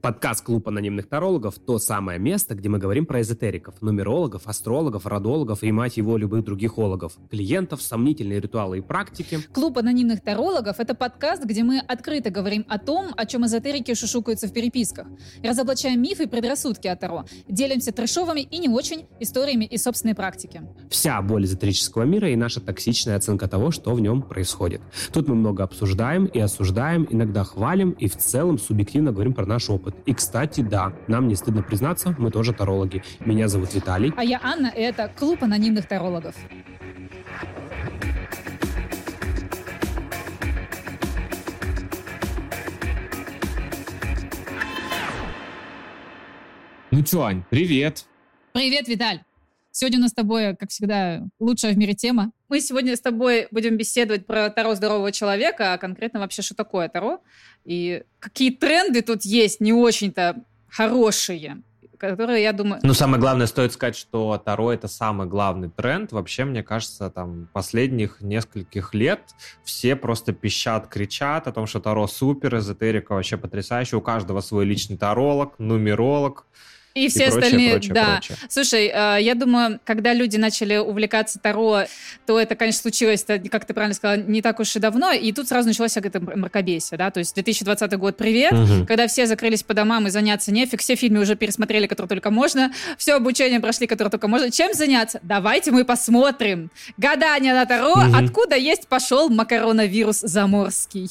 Подкаст «Клуб анонимных тарологов» — то самое место, где мы говорим про эзотериков, нумерологов, астрологов, родологов и, мать его, любых других ологов, клиентов, сомнительные ритуалы и практики. «Клуб анонимных тарологов» — это подкаст, где мы открыто говорим о том, о чем эзотерики шушукаются в переписках, разоблачаем мифы и предрассудки о Таро, делимся трешовыми и не очень историями и собственной практики. Вся боль эзотерического мира и наша токсичная оценка того, что в нем происходит. Тут мы много обсуждаем и осуждаем, иногда хвалим и в целом субъективно говорим про наш опыт. И, кстати, да, нам не стыдно признаться, мы тоже тарологи. Меня зовут Виталий. А я Анна, и это клуб анонимных тарологов. Ну что, Ань, привет. Привет, Виталь. Сегодня у нас с тобой, как всегда, лучшая в мире тема. Мы сегодня с тобой будем беседовать про Таро здорового человека, а конкретно вообще, что такое Таро, и какие тренды тут есть не очень-то хорошие которые, я думаю... Ну, самое главное, стоит сказать, что Таро — это самый главный тренд. Вообще, мне кажется, там, последних нескольких лет все просто пищат, кричат о том, что Таро супер, эзотерика вообще потрясающая. У каждого свой личный таролог, нумеролог. И все и прочее, остальные, прочее, да. Прочее. Слушай, э, я думаю, когда люди начали увлекаться Таро, то это, конечно, случилось, как ты правильно сказала, не так уж и давно, и тут сразу началось это мракобесие, да, то есть 2020 год, привет, угу. когда все закрылись по домам и заняться нефиг, все фильмы уже пересмотрели, которые только можно, все обучение прошли, которые только можно. Чем заняться? Давайте мы посмотрим. Гадание на Таро, угу. откуда есть пошел макаронавирус заморский.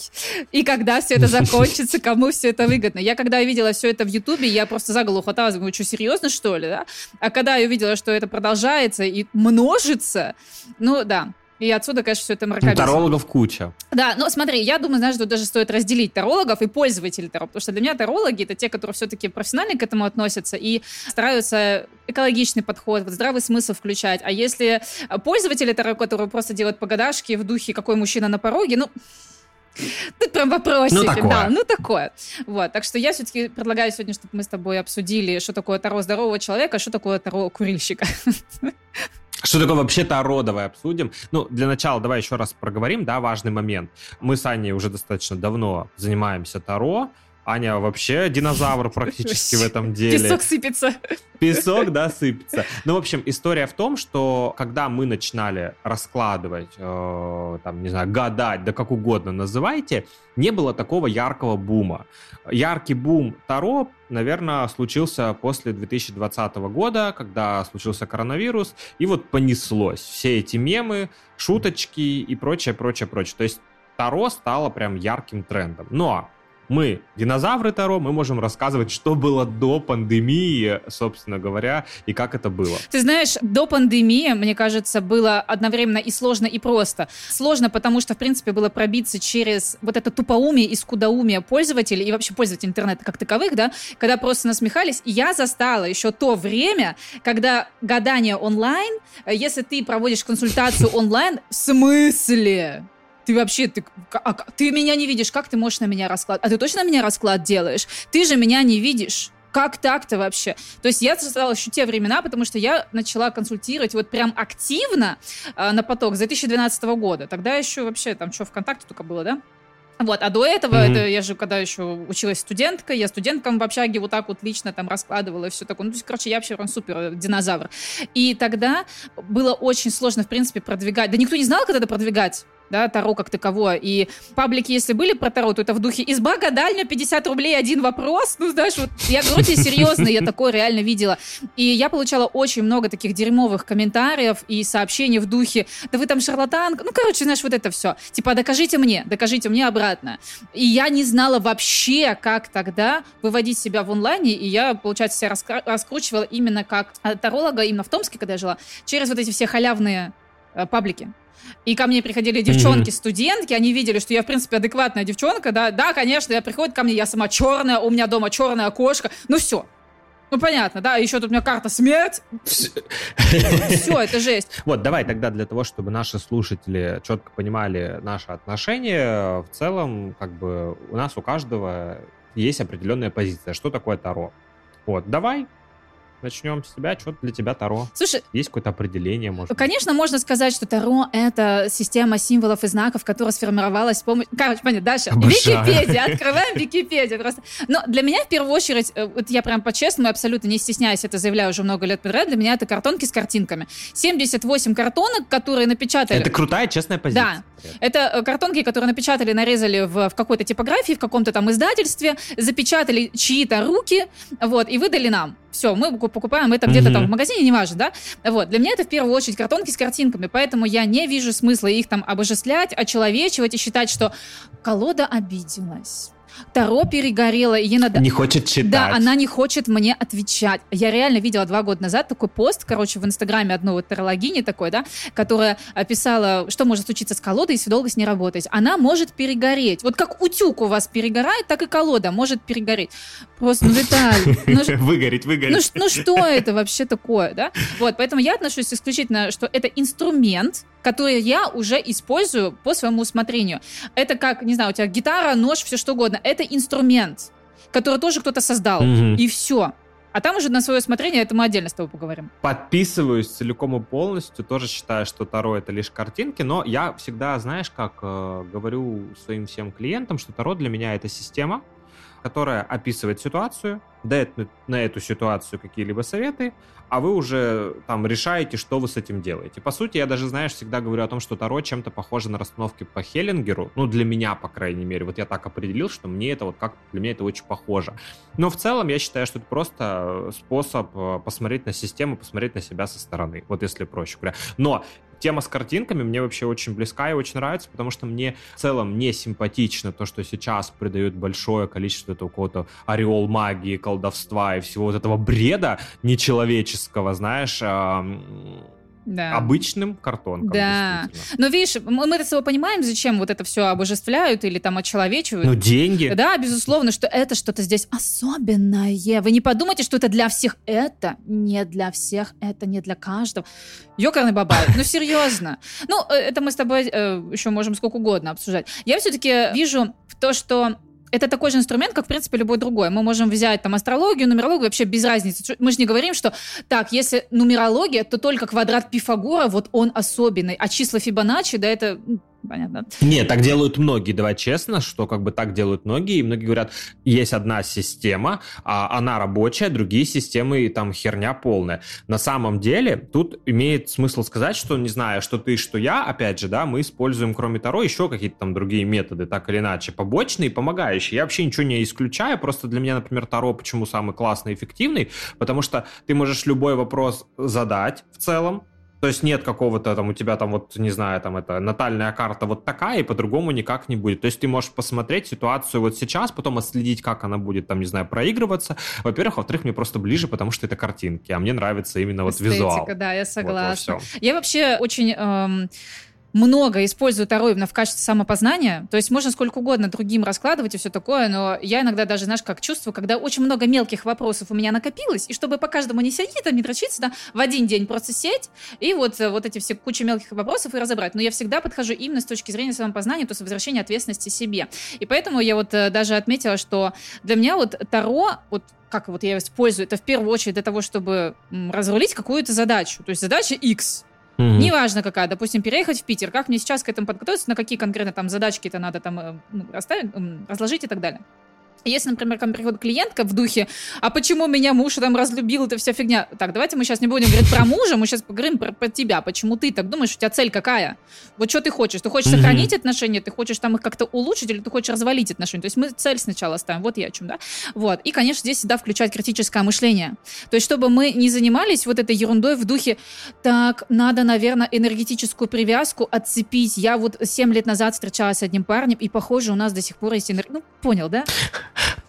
И когда все это закончится, кому все это выгодно. Я когда видела все это в Ютубе, я просто за голову хваталась, думаю, что, серьезно, что ли, да? А когда я увидела, что это продолжается и множится, ну, да, и отсюда, конечно, все это мракобесие. Ну, тарологов куча. Да, но смотри, я думаю, знаешь, тут даже стоит разделить тарологов и пользователей таро, потому что для меня тарологи — это те, которые все-таки профессионально к этому относятся и стараются экологичный подход, вот здравый смысл включать. А если пользователи таро, которые просто делают погадашки в духе «какой мужчина на пороге», ну, Тут прям вопросики, ну, такое. да, ну такое. Вот, так что я все-таки предлагаю сегодня, чтобы мы с тобой обсудили, что такое Таро здорового человека, а что такое Таро курильщика. Что такое вообще Таро, давай обсудим. Ну, для начала давай еще раз проговорим, да, важный момент. Мы с Аней уже достаточно давно занимаемся Таро, Аня вообще динозавр практически в этом деле. Песок сыпется. Песок, да, сыпется. Ну, в общем, история в том, что когда мы начинали раскладывать, э, там, не знаю, гадать, да как угодно называйте, не было такого яркого бума. Яркий бум Таро, наверное, случился после 2020 года, когда случился коронавирус, и вот понеслось. Все эти мемы, шуточки и прочее, прочее, прочее. То есть Таро стало прям ярким трендом. Но мы, динозавры Таро, мы можем рассказывать, что было до пандемии, собственно говоря, и как это было. Ты знаешь, до пандемии, мне кажется, было одновременно и сложно, и просто. Сложно, потому что, в принципе, было пробиться через вот это тупоумие и скудоумие пользователей и вообще пользователей интернета как таковых, да, когда просто насмехались. Я застала еще то время, когда гадание онлайн, если ты проводишь консультацию онлайн, в смысле? Ты вообще, ты, а, ты меня не видишь, как ты можешь на меня расклад? А ты точно на меня расклад делаешь? Ты же меня не видишь. Как так-то вообще? То есть я создала еще те времена, потому что я начала консультировать вот прям активно э, на поток с 2012 года. Тогда еще вообще там что, ВКонтакте только было, да? Вот, а до этого, mm-hmm. это я же когда еще училась студенткой, я студенткам в общаге вот так вот лично там раскладывала и все такое. Ну, то есть, короче, я вообще прям супер э, динозавр. И тогда было очень сложно, в принципе, продвигать. Да никто не знал, как это продвигать да, Таро как таковое. И паблики, если были про Таро, то это в духе «Изба гадальня, 50 рублей, один вопрос». Ну, знаешь, вот я говорю тебе серьезно, я такое реально видела. И я получала очень много таких дерьмовых комментариев и сообщений в духе «Да вы там шарлатанка». Ну, короче, знаешь, вот это все. Типа «Докажите мне, докажите мне обратно». И я не знала вообще, как тогда выводить себя в онлайне, и я, получается, себя раскручивала именно как таролога, именно в Томске, когда я жила, через вот эти все халявные э, паблики. И ко мне приходили девчонки, студентки, они видели, что я, в принципе, адекватная девчонка, да, да, конечно, я приходит ко мне, я сама черная, у меня дома черная кошка, ну все, ну, понятно, да, еще тут у меня карта смерть. Все, это жесть. Вот, давай тогда для того, чтобы наши слушатели четко понимали наши отношения, в целом, как бы, у нас у каждого есть определенная позиция. Что такое Таро? Вот, давай начнем с себя. Что для тебя Таро? Слушай, есть какое-то определение, может? Конечно, можно сказать, что Таро — это система символов и знаков, которая сформировалась с помощью... Короче, понятно, дальше. Обожаю. Википедия, открываем Википедию просто. Но для меня, в первую очередь, э, вот я прям по-честному, абсолютно не стесняюсь, это заявляю уже много лет подряд, для меня это картонки с картинками. 78 картонок, которые напечатали... Это крутая, честная позиция. Да. Это э, картонки, которые напечатали, нарезали в, в какой-то типографии, в каком-то там издательстве, запечатали чьи-то руки, вот, и выдали нам. Все, мы покупаем это где-то mm-hmm. там в магазине, неважно, да? Вот, для меня это в первую очередь картонки с картинками, поэтому я не вижу смысла их там обожествлять, очеловечивать и считать, что колода обиделась Таро перегорела, и ей надо... Не хочет читать. Да, она не хочет мне отвечать. Я реально видела два года назад такой пост, короче, в Инстаграме одной вот тарологини такой, да, которая описала, что может случиться с колодой, если долго с ней работать. Она может перегореть. Вот как утюг у вас перегорает, так и колода может перегореть. Просто, ну, Виталий... Ну, выгореть, выгореть. Ну, ну что это вообще такое, да? Вот, поэтому я отношусь исключительно, что это инструмент, который я уже использую по своему усмотрению. Это как, не знаю, у тебя гитара, нож, все что угодно. Это инструмент, который тоже кто-то создал. Mm-hmm. И все. А там уже на свое усмотрение, это мы отдельно с тобой поговорим. Подписываюсь целиком и полностью. Тоже считаю, что Таро это лишь картинки. Но я всегда, знаешь, как э, говорю своим всем клиентам, что Таро для меня это система, которая описывает ситуацию, дает на эту ситуацию какие-либо советы, а вы уже там решаете, что вы с этим делаете. По сути, я даже, знаешь, всегда говорю о том, что Таро чем-то похоже на расстановки по Хеллингеру, ну, для меня, по крайней мере, вот я так определил, что мне это вот как, для меня это очень похоже. Но в целом я считаю, что это просто способ э, посмотреть на систему, посмотреть на себя со стороны, вот если проще говоря. Но тема с картинками мне вообще очень близка и очень нравится, потому что мне в целом не симпатично то, что сейчас придают большое количество этого какого-то ореол магии, колдовства и всего вот этого бреда нечеловеческого, знаешь, да. обычным картонком. Да. Но видишь, мы, мы с понимаем, зачем вот это все обожествляют или там очеловечивают. Ну, деньги. Да, безусловно, что это что-то здесь особенное. Вы не подумайте, что это для всех. Это не для всех, это не для каждого. Ёкарный бабай, ну серьезно. Ну, э, это мы с тобой э, еще можем сколько угодно обсуждать. Я все-таки вижу то, что это такой же инструмент, как, в принципе, любой другой. Мы можем взять там астрологию, нумерологию, вообще без разницы. Мы же не говорим, что так, если нумерология, то только квадрат Пифагора, вот он особенный, а числа Фибоначчи, да, это понятно. Нет, так делают многие, давай честно, что как бы так делают многие, и многие говорят, есть одна система, а она рабочая, другие системы там херня полная. На самом деле, тут имеет смысл сказать, что, не знаю, что ты, что я, опять же, да, мы используем, кроме Таро, еще какие-то там другие методы, так или иначе, побочные, помогающие. Я вообще ничего не исключаю, просто для меня, например, Таро почему самый классный и эффективный, потому что ты можешь любой вопрос задать в целом, то есть нет какого-то там у тебя там вот, не знаю, там это натальная карта вот такая, и по-другому никак не будет. То есть ты можешь посмотреть ситуацию вот сейчас, потом отследить, как она будет там, не знаю, проигрываться. Во-первых, во-вторых, мне просто ближе, потому что это картинки, а мне нравится именно вот Эстетика, визуал. да, я согласна. Вот я вообще очень... Эм много использую Таро именно в качестве самопознания. То есть можно сколько угодно другим раскладывать и все такое, но я иногда даже, знаешь, как чувствую, когда очень много мелких вопросов у меня накопилось, и чтобы по каждому не сидеть, там, не дрочиться, да, в один день просто сесть и вот, э, вот эти все куча мелких вопросов и разобрать. Но я всегда подхожу именно с точки зрения самопознания, то есть возвращения ответственности себе. И поэтому я вот э, даже отметила, что для меня вот Таро, вот как вот я его использую, это в первую очередь для того, чтобы разрулить какую-то задачу. То есть задача X, Mm-hmm. Неважно какая, допустим, переехать в Питер, как мне сейчас к этому подготовиться, на какие конкретно там задачки это надо там э, ну, расставить, разложить и так далее. Если, например, ко мне приходит клиентка в духе, а почему меня муж там разлюбил, это вся фигня. Так, давайте мы сейчас не будем говорить про мужа, мы сейчас поговорим про, про тебя. Почему ты так думаешь, у тебя цель какая? Вот что ты хочешь? Ты хочешь сохранить mm-hmm. отношения, ты хочешь там их как-то улучшить, или ты хочешь развалить отношения? То есть мы цель сначала ставим, вот я о чем, да? Вот. И, конечно, здесь всегда включать критическое мышление. То есть, чтобы мы не занимались вот этой ерундой в духе, так, надо, наверное, энергетическую привязку отцепить. Я вот 7 лет назад встречалась с одним парнем, и, похоже, у нас до сих пор есть энергия. Ну, понял, да?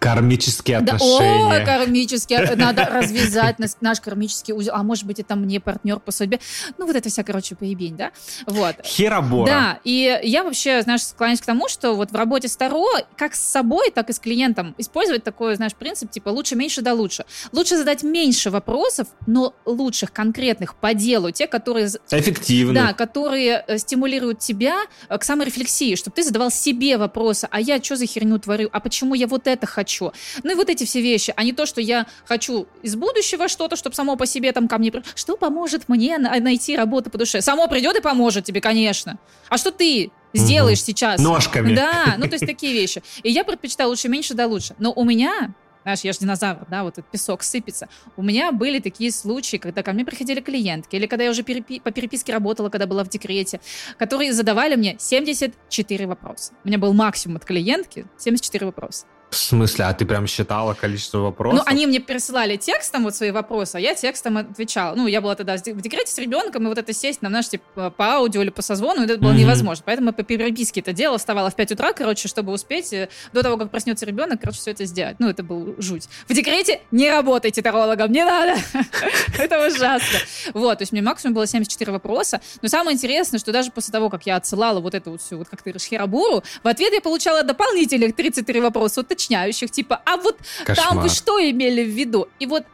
Кармические отношения. Да, о, кармические. Надо развязать наш кармический узел. А может быть, это мне партнер по судьбе. Ну, вот это вся, короче, поебень, да? Вот. Херобора. Да, и я вообще, знаешь, склоняюсь к тому, что вот в работе с Таро, как с собой, так и с клиентом, использовать такой, знаешь, принцип, типа, лучше меньше да лучше. Лучше задать меньше вопросов, но лучших, конкретных, по делу, те, которые... Эффективны. Да, которые э, стимулируют тебя э, к саморефлексии, чтобы ты задавал себе вопросы, а я что за херню творю, а почему я вот это хочу, что. Ну и вот эти все вещи, а не то, что я хочу из будущего что-то, чтобы само по себе там ко мне... Что поможет мне найти работу по душе? Само придет и поможет тебе, конечно. А что ты сделаешь угу. сейчас? Ножками. Да, ну то есть такие вещи. И я предпочитаю лучше меньше да лучше. Но у меня знаешь, я же динозавр, да, вот этот песок сыпется. У меня были такие случаи, когда ко мне приходили клиентки, или когда я уже перепи- по переписке работала, когда была в декрете, которые задавали мне 74 вопроса. У меня был максимум от клиентки 74 вопроса. В смысле? А ты прям считала количество вопросов? Ну, они мне присылали текстом вот свои вопросы, а я текстом отвечала. Ну, я была тогда в декрете с ребенком, и вот это сесть на наш, типа, по аудио или по созвону, это было mm-hmm. невозможно. Поэтому по переписке это делала, вставала в 5 утра, короче, чтобы успеть э, до того, как проснется ребенок, короче, все это сделать. Ну, это был жуть. В декрете не работайте тарологом, не надо. Это ужасно. Вот, то есть мне максимум было 74 вопроса. Но самое интересное, что даже после того, как я отсылала вот эту вот всю, вот как ты говоришь, херабуру, в ответ я получала дополнительных 33 вопроса. Вот уточняющих, типа, а вот Кошмар. там вы что имели в виду? И вот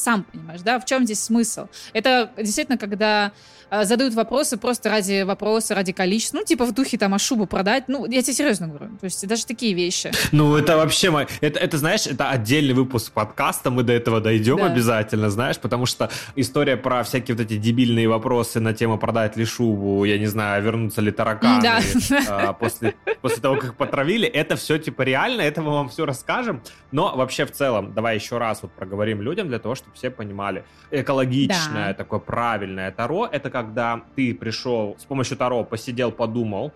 сам понимаешь, да, в чем здесь смысл? Это действительно, когда э, задают вопросы просто ради вопроса, ради количества, ну, типа в духе там, а шубу продать, ну, я тебе серьезно говорю, то есть даже такие вещи. Ну, это вообще, это, это знаешь, это отдельный выпуск подкаста, мы до этого дойдем да. обязательно, знаешь, потому что история про всякие вот эти дебильные вопросы на тему продать ли шубу, я не знаю, вернуться ли тараканы да. э, после, после того, как потравили, это все типа реально, это мы вам все расскажем, но вообще в целом, давай еще раз вот проговорим людям для того, чтобы все понимали. Экологичное, да. такое правильное Таро, это когда ты пришел с помощью Таро, посидел, подумал,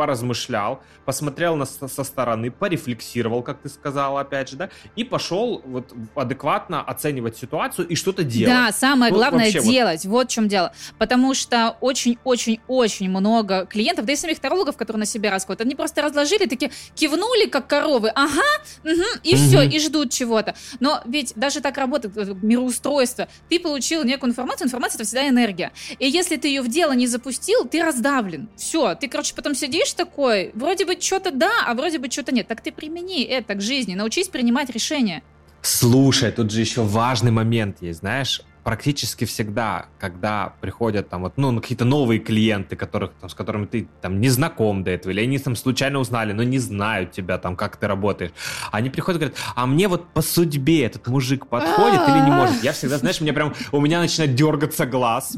поразмышлял, посмотрел на, со стороны, порефлексировал, как ты сказала, опять же, да, и пошел вот адекватно оценивать ситуацию и что-то делать. Да, самое ну, главное делать, вот... вот в чем дело. Потому что очень-очень-очень много клиентов, да и самих тарологов, которые на себя рассказывают, они просто разложили, такие кивнули, как коровы, ага, угу, и угу. все, и ждут чего-то. Но ведь даже так работает э, мироустройство. Ты получил некую информацию, информация это всегда энергия. И если ты ее в дело не запустил, ты раздавлен. Все, ты, короче, потом сидишь, знаешь, такой, вроде бы что-то да, а вроде бы что-то нет. Так ты примени это к жизни, научись принимать решения. Слушай, тут же еще важный момент есть, знаешь, практически всегда, когда приходят там вот, ну, какие-то новые клиенты, которых, там, с которыми ты там не знаком до этого, или они там случайно узнали, но не знают тебя там, как ты работаешь, они приходят и говорят, а мне вот по судьбе этот мужик подходит или не может? Я всегда, знаешь, мне прям, у меня начинает дергаться глаз,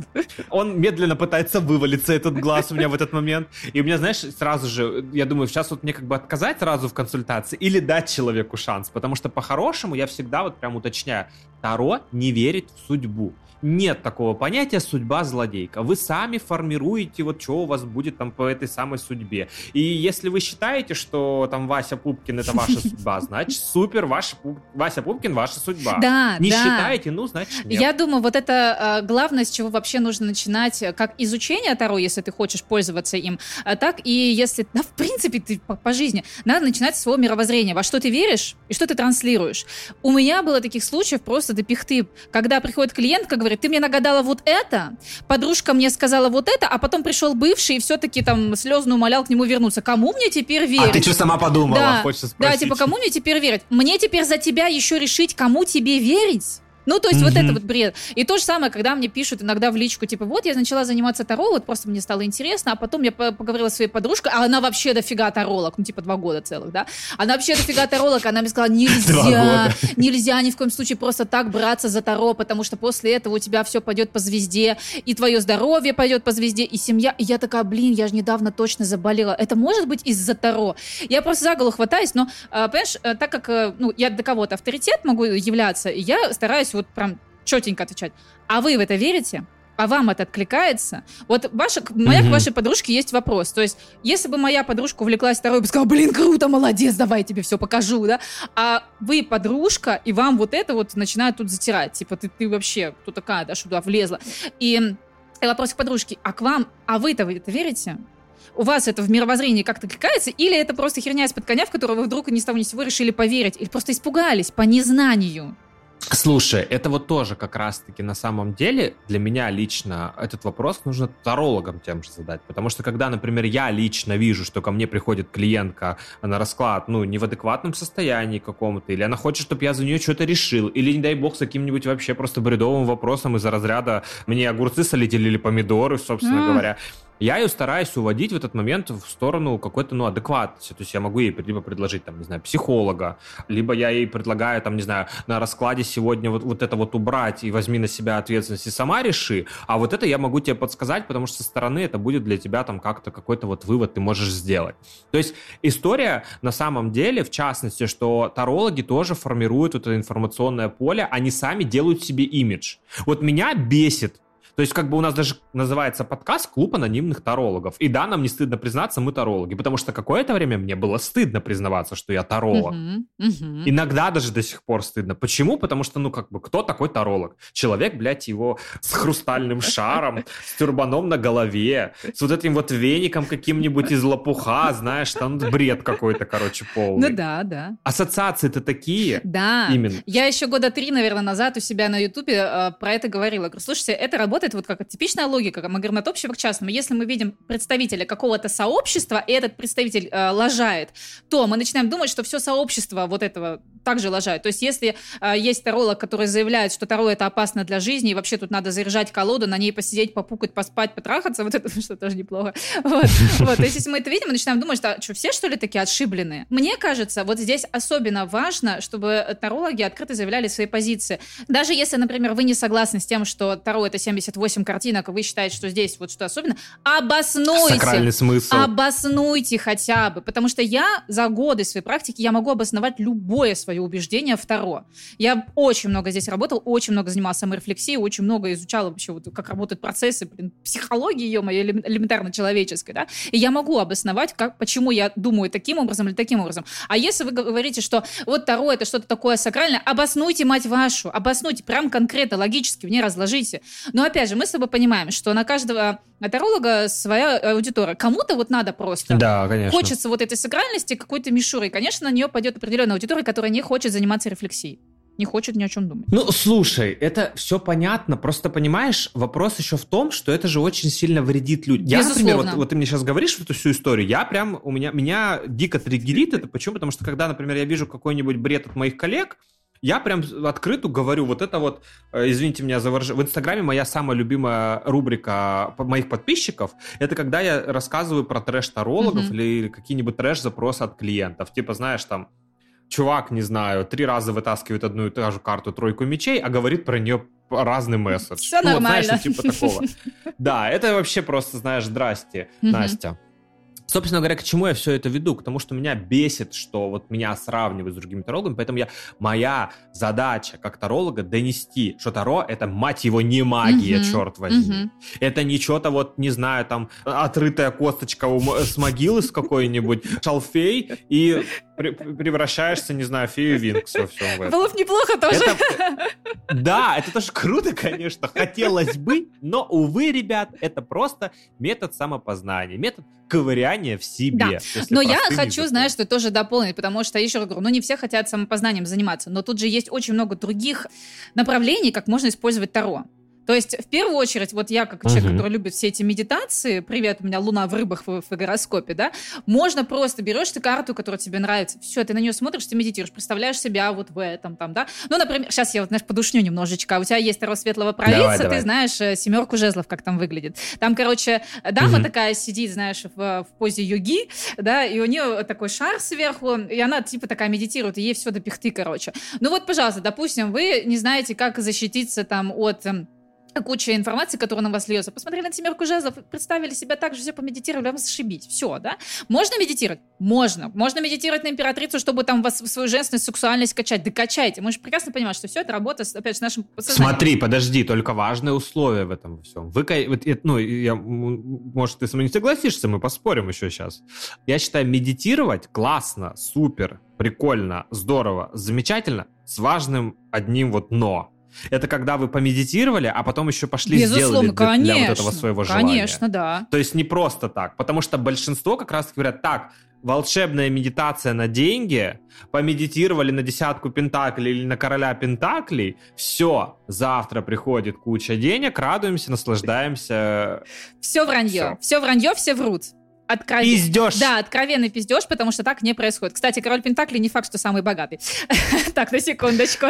он медленно пытается вывалиться, этот глаз у меня в этот момент, и у меня, знаешь, сразу же, я думаю, сейчас вот мне как бы отказать сразу в консультации или дать человеку шанс, потому что по-хорошему я всегда вот прям уточняю, Таро не верит в судьбу нет такого понятия судьба злодейка. Вы сами формируете, вот что у вас будет там по этой самой судьбе. И если вы считаете, что там Вася Пупкин это ваша судьба, значит супер, ваш, Вася Пупкин ваша судьба. Да, Не да. считаете, ну, значит нет. Я думаю, вот это э, главное, с чего вообще нужно начинать, э, как изучение Таро, если ты хочешь пользоваться им, а так и если, да, в принципе, ты по, по жизни, надо начинать с своего мировоззрения, во что ты веришь и что ты транслируешь. У меня было таких случаев просто до пихты, когда приходит клиентка, говорит, говорит, ты мне нагадала вот это, подружка мне сказала вот это, а потом пришел бывший и все-таки там слезно умолял к нему вернуться. Кому мне теперь верить? А ты что сама подумала? Да, да, типа, кому мне теперь верить? Мне теперь за тебя еще решить, кому тебе верить? Ну, то есть mm-hmm. вот это вот бред. И то же самое, когда мне пишут иногда в личку, типа, вот я начала заниматься таро, вот просто мне стало интересно, а потом я поговорила с своей подружкой, а она вообще дофига таролог, ну, типа, два года целых, да? Она вообще дофига таролог, она мне сказала, нельзя, нельзя ни в коем случае просто так браться за таро, потому что после этого у тебя все пойдет по звезде, и твое здоровье пойдет по звезде, и семья. И я такая, блин, я же недавно точно заболела. Это может быть из-за таро? Я просто за голову хватаюсь, но, а, понимаешь, э, так как, э, ну, я до кого-то авторитет могу являться, я стараюсь вот прям четенько отвечать. А вы в это верите? а вам это откликается? Вот ваша, моя mm-hmm. к вашей подружке есть вопрос. То есть, если бы моя подружка увлеклась второй, бы сказала, блин, круто, молодец, давай я тебе все покажу, да? А вы подружка, и вам вот это вот начинает тут затирать. Типа, ты, ты вообще кто такая, да, что туда влезла? И, и вопрос к подружке, а к вам, а вы-то вы это верите? у вас это в мировоззрении как-то кликается, или это просто херня из-под коня, в которую вы вдруг ни с того ни с сего решили поверить, или просто испугались по незнанию? Слушай, это вот тоже как раз-таки на самом деле для меня лично этот вопрос нужно тарологам тем же задать. Потому что когда, например, я лично вижу, что ко мне приходит клиентка на расклад, ну, не в адекватном состоянии каком-то, или она хочет, чтобы я за нее что-то решил, или, не дай бог, с каким-нибудь вообще просто бредовым вопросом из-за разряда мне огурцы солить или помидоры, собственно mm. говоря, я ее стараюсь уводить в этот момент в сторону какой-то, ну, адекватности. То есть я могу ей либо предложить, там, не знаю, психолога, либо я ей предлагаю, там, не знаю, на раскладе сегодня вот, вот это вот убрать и возьми на себя ответственность и сама реши, а вот это я могу тебе подсказать, потому что со стороны это будет для тебя там как-то какой-то вот вывод ты можешь сделать. То есть история на самом деле, в частности, что тарологи тоже формируют это информационное поле, они сами делают себе имидж. Вот меня бесит то есть, как бы у нас даже называется подкаст «Клуб анонимных тарологов». И да, нам не стыдно признаться, мы тарологи. Потому что какое-то время мне было стыдно признаваться, что я таролог. Uh-huh, uh-huh. Иногда даже до сих пор стыдно. Почему? Потому что, ну, как бы, кто такой таролог? Человек, блядь, его с хрустальным шаром, с тюрбаном на голове, с вот этим вот веником каким-нибудь из лопуха, знаешь, там бред какой-то, короче, полный. Ну да, да. Ассоциации-то такие. Да. Именно. Я еще года три, наверное, назад у себя на Ютубе э, про это говорила. Слушайте, это работает работает вот как типичная логика, мы говорим от общего к частному. Если мы видим представителя какого-то сообщества, и этот представитель э, лажает, то мы начинаем думать, что все сообщество вот этого также лажает. То есть если э, есть таролог, который заявляет, что таро это опасно для жизни, и вообще тут надо заряжать колоду, на ней посидеть, попукать, поспать, потрахаться, вот это что тоже неплохо. Вот. вот. То есть если мы это видим, мы начинаем думать, что, что все что ли такие отшибленные? Мне кажется, вот здесь особенно важно, чтобы тарологи открыто заявляли свои позиции. Даже если, например, вы не согласны с тем, что таро это 78 картинок, и вы считаете, что здесь вот что особенно, обоснуйте. Сакральный смысл. Обоснуйте хотя бы. Потому что я за годы своей практики, я могу обосновать любое свое убеждение второ. Я очень много здесь работал, очень много занималась саморефлексией, очень много изучала вообще, вот, как работают процессы, блин, психологии, ее моей элементарно человеческой, да, и я могу обосновать, как, почему я думаю таким образом или таким образом. А если вы говорите, что вот Таро это что-то такое сакральное, обоснуйте, мать вашу, обоснуйте, прям конкретно, логически, мне разложите. Но опять же, мы с тобой понимаем, что на каждого таролога своя аудитория. Кому-то вот надо просто. Да, конечно. Хочется вот этой сакральности какой-то мишуры. И, конечно, на нее пойдет определенная аудитория, которая не хочет заниматься рефлексией не хочет ни о чем думать. Ну, слушай, это все понятно, просто понимаешь, вопрос еще в том, что это же очень сильно вредит людям. Я, например, вот, вот ты мне сейчас говоришь эту всю историю, я прям, у меня, меня дико триггерит это, почему? Потому что когда, например, я вижу какой-нибудь бред от моих коллег, я прям открыту говорю, вот это вот, э, извините меня за выражение, в Инстаграме моя самая любимая рубрика моих подписчиков, это когда я рассказываю про трэш-тарологов mm-hmm. или какие-нибудь трэш-запросы от клиентов. Типа, знаешь, там, чувак, не знаю, три раза вытаскивает одну и ту же карту тройку мечей, а говорит про нее разный месседж. Все ну, нормально. Вот, знаешь, типа такого. Да, это вообще просто, знаешь, здрасте, Настя. Собственно говоря, к чему я все это веду? К тому, что меня бесит, что вот меня сравнивают с другими тарологами, поэтому я, моя задача как таролога донести, что таро — это, мать его, не магия, uh-huh, черт возьми. Uh-huh. Это не что-то вот, не знаю, там, отрытая косточка с могилы с какой-нибудь, шалфей, и превращаешься, не знаю, фею Винкс во всем этом. Было бы неплохо тоже. Это, да, это тоже круто, конечно, хотелось бы, но, увы, ребят, это просто метод самопознания, метод ковыряния в себе. Да. Но я хочу, языком. знаешь, что тоже дополнить, потому что, еще раз говорю, ну не все хотят самопознанием заниматься, но тут же есть очень много других направлений, как можно использовать Таро. То есть, в первую очередь, вот я, как человек, uh-huh. который любит все эти медитации, привет, у меня луна в рыбах в, в гороскопе, да, можно просто берешь ты карту, которая тебе нравится, все, ты на нее смотришь, ты медитируешь, представляешь себя вот в этом там, да. Ну, например, сейчас я вот, знаешь, подушню немножечко, у тебя есть Таро Светлого Провидца, ты давай. знаешь э, семерку жезлов, как там выглядит. Там, короче, дама uh-huh. такая сидит, знаешь, в, в позе йоги, да, и у нее такой шар сверху, и она типа такая медитирует, и ей все до пихты, короче. Ну вот, пожалуйста, допустим, вы не знаете, как защититься там от эм, куча информации, которая на вас льется. Посмотрели на семерку жезлов, представили себя так же, все помедитировали, вам зашибить. Все, да? Можно медитировать? Можно. Можно медитировать на императрицу, чтобы там вас свою женственность, сексуальность качать. Да качайте. Мы же прекрасно понимаем, что все это работа, опять же, с нашим сознанием. Смотри, подожди, только важное условие в этом всем. Вы, ну, я, может, ты со мной не согласишься, мы поспорим еще сейчас. Я считаю, медитировать классно, супер, прикольно, здорово, замечательно, с важным одним вот «но». Это когда вы помедитировали, а потом еще пошли Безусловно, сделали для, конечно, для вот этого своего желания. Конечно, да. То есть не просто так. Потому что большинство как раз говорят, так, волшебная медитация на деньги, помедитировали на десятку пентаклей или на короля пентаклей, все, завтра приходит куча денег, радуемся, наслаждаемся. Все вранье, все, все вранье, все врут. Откровен... Пиздеж. Да, откровенный пиздеж, потому что так не происходит. Кстати, король Пентакли не факт, что самый богатый. Так, на секундочку.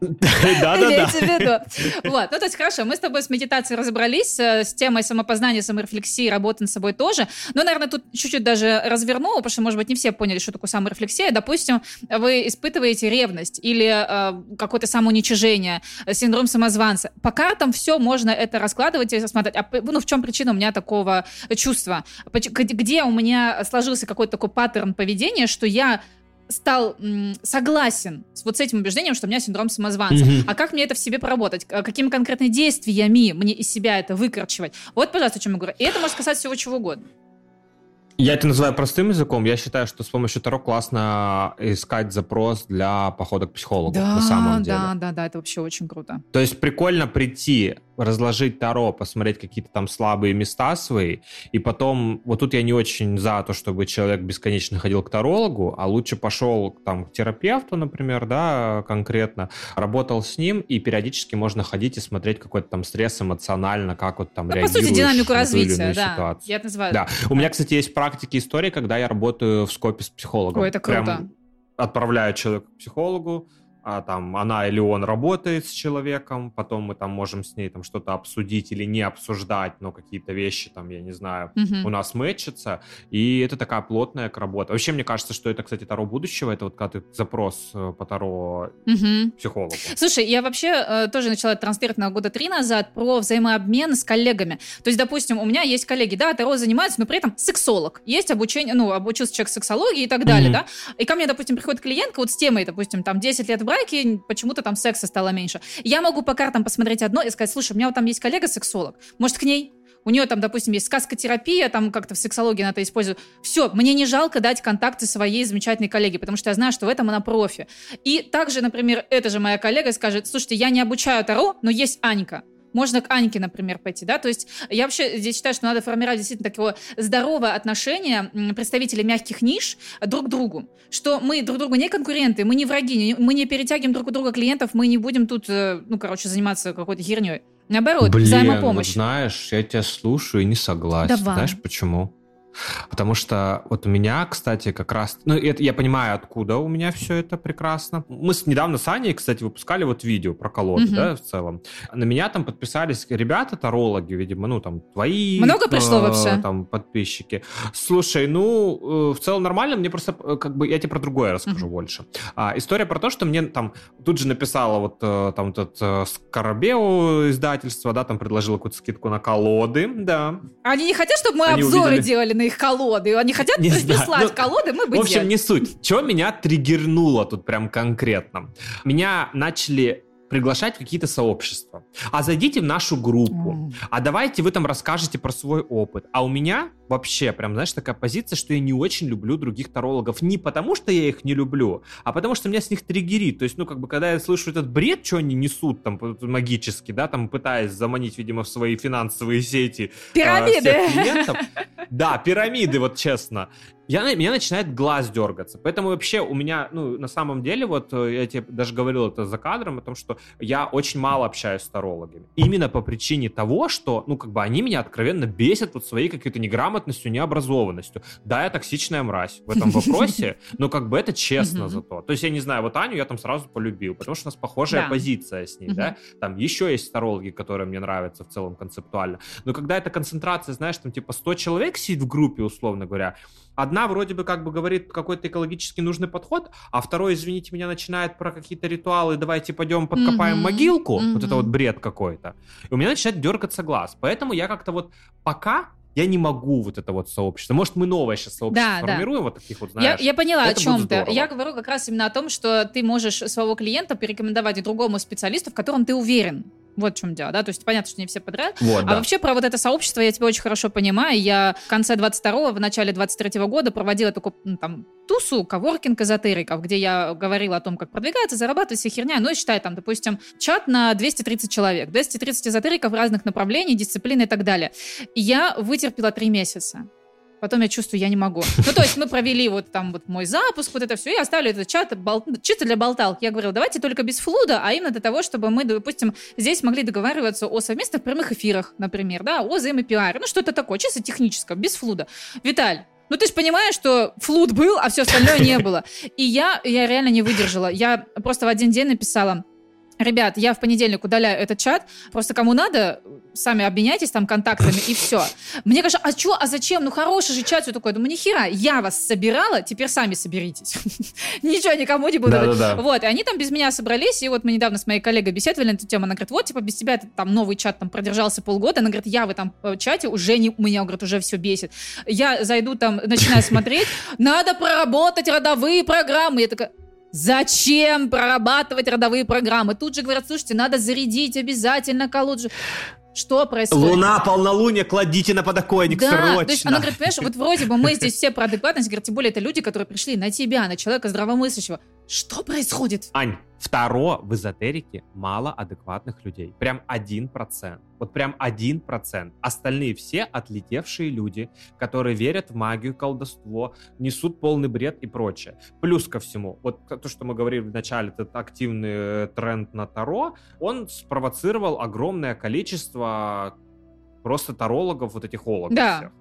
Имеется в виду. Вот, ну то есть хорошо, мы с тобой с медитацией разобрались, э, с темой самопознания, саморефлексии, работы над собой тоже. Но, наверное, тут чуть-чуть даже разверну, потому что, может быть, не все поняли, что такое саморефлексия. Допустим, вы испытываете ревность или э, какое-то самоуничижение, синдром самозванца. По картам все можно это раскладывать и смотреть. А, ну, в чем причина у меня такого чувства? Где у меня сложился какой-то такой паттерн поведения, что я стал м, согласен с вот с этим убеждением, что у меня синдром самозванца. Mm-hmm. А как мне это в себе проработать? Какими конкретными действиями мне из себя это выкорчевать? Вот, пожалуйста, о чем я говорю. И это может касаться всего чего угодно. Я это называю простым языком. Я считаю, что с помощью Таро классно искать запрос для похода к психологу. Да, на самом деле. да, да, да, это вообще очень круто. То есть прикольно прийти разложить Таро, посмотреть какие-то там слабые места свои, и потом, вот тут я не очень за то, чтобы человек бесконечно ходил к тарологу, а лучше пошел там к терапевту, например, да, конкретно, работал с ним, и периодически можно ходить и смотреть какой-то там стресс эмоционально, как вот там ну, реагируешь по сути, динамику развития, да, ситуацию. я это называю. Да, у меня, кстати, есть практики истории, когда я работаю в скопе с психологом. Ой, это круто. Прям отправляю человека к психологу, а, там она или он работает с человеком, потом мы там можем с ней там что-то обсудить или не обсуждать, но какие-то вещи там, я не знаю, угу. у нас мэчатся, и это такая плотная работа. Вообще, мне кажется, что это, кстати, Таро будущего, это вот когда ты запрос э, по Таро угу. психологу. Слушай, я вообще э, тоже начала транслировать на года три назад про взаимообмен с коллегами. То есть, допустим, у меня есть коллеги, да, Таро занимаются, но при этом сексолог. Есть обучение, ну, обучился человек сексологии и так далее, угу. да, и ко мне, допустим, приходит клиентка вот с темой, допустим, там 10 лет браке, почему-то там секса стало меньше. Я могу по картам посмотреть одно и сказать, слушай, у меня вот там есть коллега-сексолог, может, к ней? У нее там, допустим, есть сказкотерапия, там как-то в сексологии она это использует. Все, мне не жалко дать контакты своей замечательной коллеге, потому что я знаю, что в этом она профи. И также, например, эта же моя коллега скажет, слушайте, я не обучаю Таро, но есть Анька. Можно к Аньке, например, пойти, да, то есть я вообще здесь считаю, что надо формировать действительно такое здоровое отношение представителей мягких ниш друг к другу, что мы друг другу не конкуренты, мы не враги, мы не перетягиваем друг у друга клиентов, мы не будем тут, э, ну, короче, заниматься какой-то херней. Наоборот, Блин, взаимопомощь. Вот знаешь, я тебя слушаю и не согласен. Давай. Знаешь почему? Потому что вот у меня, кстати, как раз... Ну, это, я понимаю, откуда у меня все это прекрасно. Мы с, недавно с Аней, кстати, выпускали вот видео про колоды, угу. да, в целом. На меня там подписались ребята, тарологи, видимо, ну, там, твои... Много пришло э, вообще? Там, подписчики. Слушай, ну, э, в целом нормально, мне просто, э, как бы, я тебе про другое расскажу угу. больше. А, история про то, что мне там тут же написала вот э, там этот э, Скоробео издательство, да, там предложила какую-то скидку на колоды, да. Они не хотят, чтобы мы Они обзоры увидели... делали на их колоды. Они хотят не прислать ну, колоды, мы бы В общем, делали. не суть. Чего меня триггернуло тут прям конкретно? Меня начали приглашать в какие-то сообщества. А зайдите в нашу группу. Mm. А давайте вы там расскажете про свой опыт. А у меня вообще прям, знаешь, такая позиция, что я не очень люблю других тарологов. Не потому, что я их не люблю, а потому, что меня с них триггерит. То есть, ну, как бы, когда я слышу этот бред, что они несут там магически, да, там пытаясь заманить, видимо, в свои финансовые сети Пирамиды. А, клиентов. Да, пирамиды, вот честно я, меня начинает глаз дергаться. Поэтому вообще у меня, ну, на самом деле, вот э, я тебе даже говорил это за кадром, о том, что я очень мало общаюсь с тарологами. Именно по причине того, что, ну, как бы они меня откровенно бесят вот своей какой-то неграмотностью, необразованностью. Да, я токсичная мразь в этом вопросе, но как бы это честно зато. То есть я не знаю, вот Аню я там сразу полюбил, потому что у нас похожая позиция с ней, да. Там еще есть тарологи, которые мне нравятся в целом концептуально. Но когда эта концентрация, знаешь, там типа 100 человек сидит в группе, условно говоря, одна вроде бы как бы говорит какой-то экологически нужный подход, а второй, извините меня, начинает про какие-то ритуалы, давайте пойдем подкопаем mm-hmm. могилку, mm-hmm. вот это вот бред какой-то. И у меня начинает дергаться глаз. Поэтому я как-то вот пока я не могу вот это вот сообщество. Может, мы новое сейчас сообщество да, формируем, да. вот таких вот, знаешь. Я, я поняла, это о чем ты. Я говорю как раз именно о том, что ты можешь своего клиента порекомендовать другому специалисту, в котором ты уверен. Вот в чем дело, да, то есть понятно, что не все подряд. Вот, а да. вообще про вот это сообщество я тебя очень хорошо понимаю. Я в конце 22-го, в начале 23-го года проводила такую ну, там тусу, коворкинг эзотериков, где я говорила о том, как продвигаться, зарабатывать, вся херня. Ну, и считай, там, допустим, чат на 230 человек, 230 эзотериков разных направлений, дисциплин и так далее. И я вытерпела три месяца. Потом я чувствую, я не могу. Ну, то есть мы провели вот там вот мой запуск, вот это все, и оставили этот чат бол... чисто для болталки. Я говорила, давайте только без флуда, а именно для того, чтобы мы, допустим, здесь могли договариваться о совместных прямых эфирах, например, да, о взаимопиаре, ну, что-то такое, чисто техническое, без флуда. Виталь, ну, ты же понимаешь, что флут был, а все остальное не было. И я, я реально не выдержала. Я просто в один день написала, ребят, я в понедельник удаляю этот чат, просто кому надо, сами обменяйтесь там контактами и все. Мне кажется, а что, а зачем? Ну хороший же чат, все такое. Думаю, нихера, я вас собирала, теперь сами соберитесь. Ничего никому не буду. Вот, и они там без меня собрались, и вот мы недавно с моей коллегой беседовали на эту тему, она говорит, вот, типа, без тебя там новый чат там продержался полгода, она говорит, я в этом э, чате уже не, меня, говорит, уже все бесит. Я зайду там, начинаю смотреть, надо проработать родовые программы. Я такая, Зачем прорабатывать родовые программы? Тут же говорят, слушайте, надо зарядить обязательно колоду. Что происходит? Луна, полнолуние, кладите на подоконник да, срочно. То есть она говорит, понимаешь, вот вроде бы мы здесь все про адекватность, говорит, тем более это люди, которые пришли на тебя, на человека здравомыслящего. Что происходит? Ань, второ, в эзотерике мало адекватных людей. Прям один процент. Вот прям один процент. Остальные все отлетевшие люди, которые верят в магию, колдовство, несут полный бред и прочее. Плюс ко всему, вот то, что мы говорили в начале, этот активный э, тренд на Таро, он спровоцировал огромное количество просто тарологов, вот этих ологов да. всех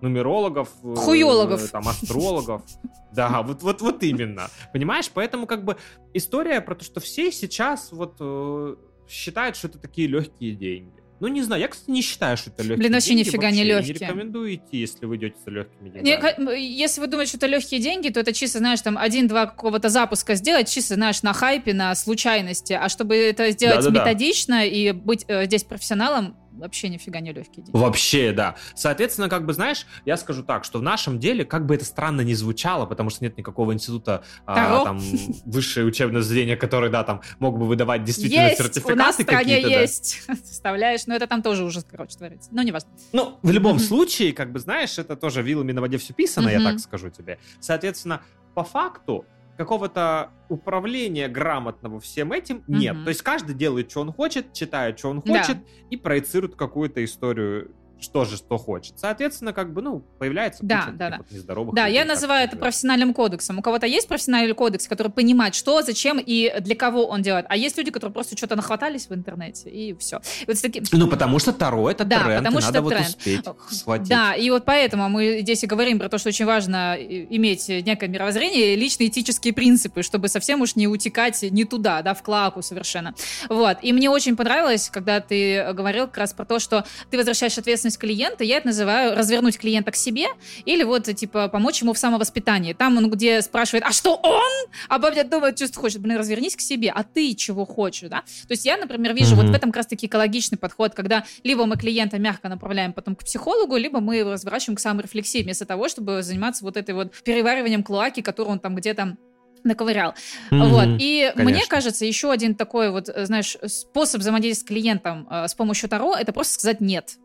нумерологов, э, хуёлогов, там, астрологов. Да, вот, вот, вот именно. Понимаешь, поэтому как бы история про то, что все сейчас вот э, считают, что это такие легкие деньги. Ну, не знаю, я, кстати, не считаю, что это легкие Блин, вообще деньги. нифига не легкие. Не рекомендую идти, если вы идете за легкими деньгами. Если вы думаете, что это легкие деньги, то это чисто, знаешь, там один-два какого-то запуска сделать, чисто, знаешь, на хайпе, на случайности. А чтобы это сделать да, да, методично да. и быть э, здесь профессионалом, вообще нифига не легкий день. Вообще, да. Соответственно, как бы, знаешь, я скажу так, что в нашем деле, как бы это странно ни звучало, потому что нет никакого института, а, там, высшее учебное заведение, которое, да, там, мог бы выдавать действительно есть, сертификаты у нас в стране да. есть. Вставляешь, но это там тоже уже, короче, творится. Ну, не важно. Ну, в любом случае, как бы, знаешь, это тоже вилами на воде все писано, я так скажу тебе. Соответственно, по факту, какого-то управления грамотного всем этим нет. Mm-hmm. То есть каждый делает, что он хочет, читает, что он хочет, да. и проецирует какую-то историю что же, что хочет. Соответственно, как бы, ну, появляется да, куча да, да. Вот нездоровых Да, людей, я называю это профессиональным кодексом. У кого-то есть профессиональный кодекс, который понимает, что, зачем и для кого он делает. А есть люди, которые просто что-то нахватались в интернете, и все. И вот таки... Ну, потому что Таро — это да, тренд, потому что надо вот тренд. успеть схватить. Да, и вот поэтому мы здесь и говорим про то, что очень важно иметь некое мировоззрение, личные этические принципы, чтобы совсем уж не утекать не туда, да, в клаку совершенно. Вот. И мне очень понравилось, когда ты говорил как раз про то, что ты возвращаешь ответственность клиента. Я это называю развернуть клиента к себе или вот, типа, помочь ему в самовоспитании. Там он где спрашивает, а что он? А бабня думает, что хочет. Блин, развернись к себе, а ты чего хочешь, да? То есть я, например, вижу mm-hmm. вот в этом как раз-таки экологичный подход, когда либо мы клиента мягко направляем потом к психологу, либо мы его разворачиваем к саморефлексии, вместо того, чтобы заниматься вот этой вот перевариванием клоаки, которую он там где-то наковырял. Mm-hmm, вот. И конечно. мне кажется, еще один такой вот, знаешь, способ взаимодействия с клиентом э, с помощью Таро, это просто сказать «нет».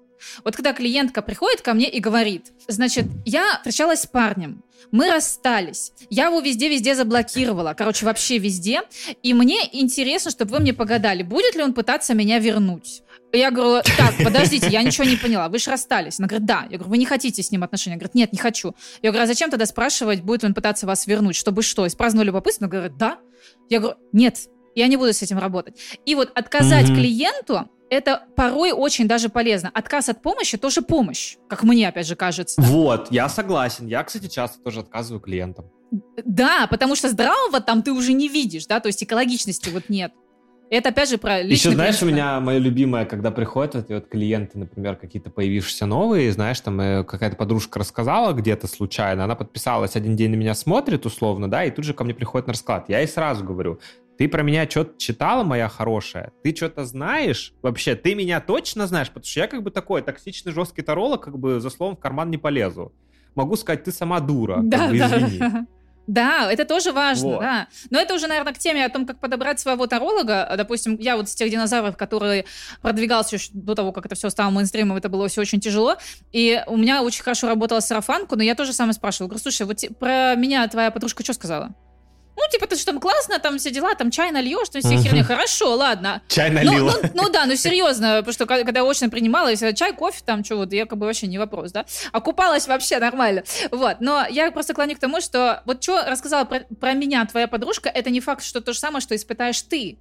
Вот когда клиентка приходит ко мне и говорит, значит, я встречалась с парнем, мы расстались, я его везде-везде заблокировала, короче, вообще везде, и мне интересно, чтобы вы мне погадали, будет ли он пытаться меня вернуть. Я говорю, так, подождите, я ничего не поняла, вы же расстались. Она говорит, да. Я говорю, вы не хотите с ним отношения? Она говорит, нет, не хочу. Я говорю, а зачем тогда спрашивать, будет ли он пытаться вас вернуть, чтобы что? Из праздного любопытства? Она говорит, да. Я говорю, нет, я не буду с этим работать. И вот отказать mm-hmm. клиенту это порой очень даже полезно. Отказ от помощи тоже помощь, как мне, опять же, кажется. Вот, я согласен. Я, кстати, часто тоже отказываю клиентам. Да, потому что здравого там ты уже не видишь, да, то есть экологичности вот нет. Это опять же про личный Еще знаешь, принцип. у меня мое любимое, когда приходят эти вот клиенты, например, какие-то появившиеся новые, знаешь, там э, какая-то подружка рассказала где-то случайно, она подписалась, один день на меня смотрит условно, да, и тут же ко мне приходит на расклад. Я ей сразу говорю, ты про меня что-то читала, моя хорошая? Ты что-то знаешь? Вообще, ты меня точно знаешь? Потому что я как бы такой токсичный жесткий таролог, как бы за словом в карман не полезу. Могу сказать, ты сама дура. Да, как бы, да. извини. Да, это тоже важно, вот. да. Но это уже, наверное, к теме о том, как подобрать своего таролога. Допустим, я вот с тех динозавров, которые продвигался еще до того, как это все стало мейнстримом, это было все очень тяжело. И у меня очень хорошо работала сарафанку, но я тоже самое спрашивала. Говорю, слушай, вот про меня твоя подружка что сказала? Ну, типа, ты что там классно, там все дела, там чай нальешь, там все херня. Хорошо, ладно. Чай налила. Ну, ну, ну да, ну серьезно, потому что когда я очно принимала, если чай, кофе, там что вот, я как бы вообще не вопрос, да. А купалась вообще нормально. Вот, но я просто клоню к тому, что вот что рассказала про, про меня твоя подружка, это не факт, что то же самое, что испытаешь ты.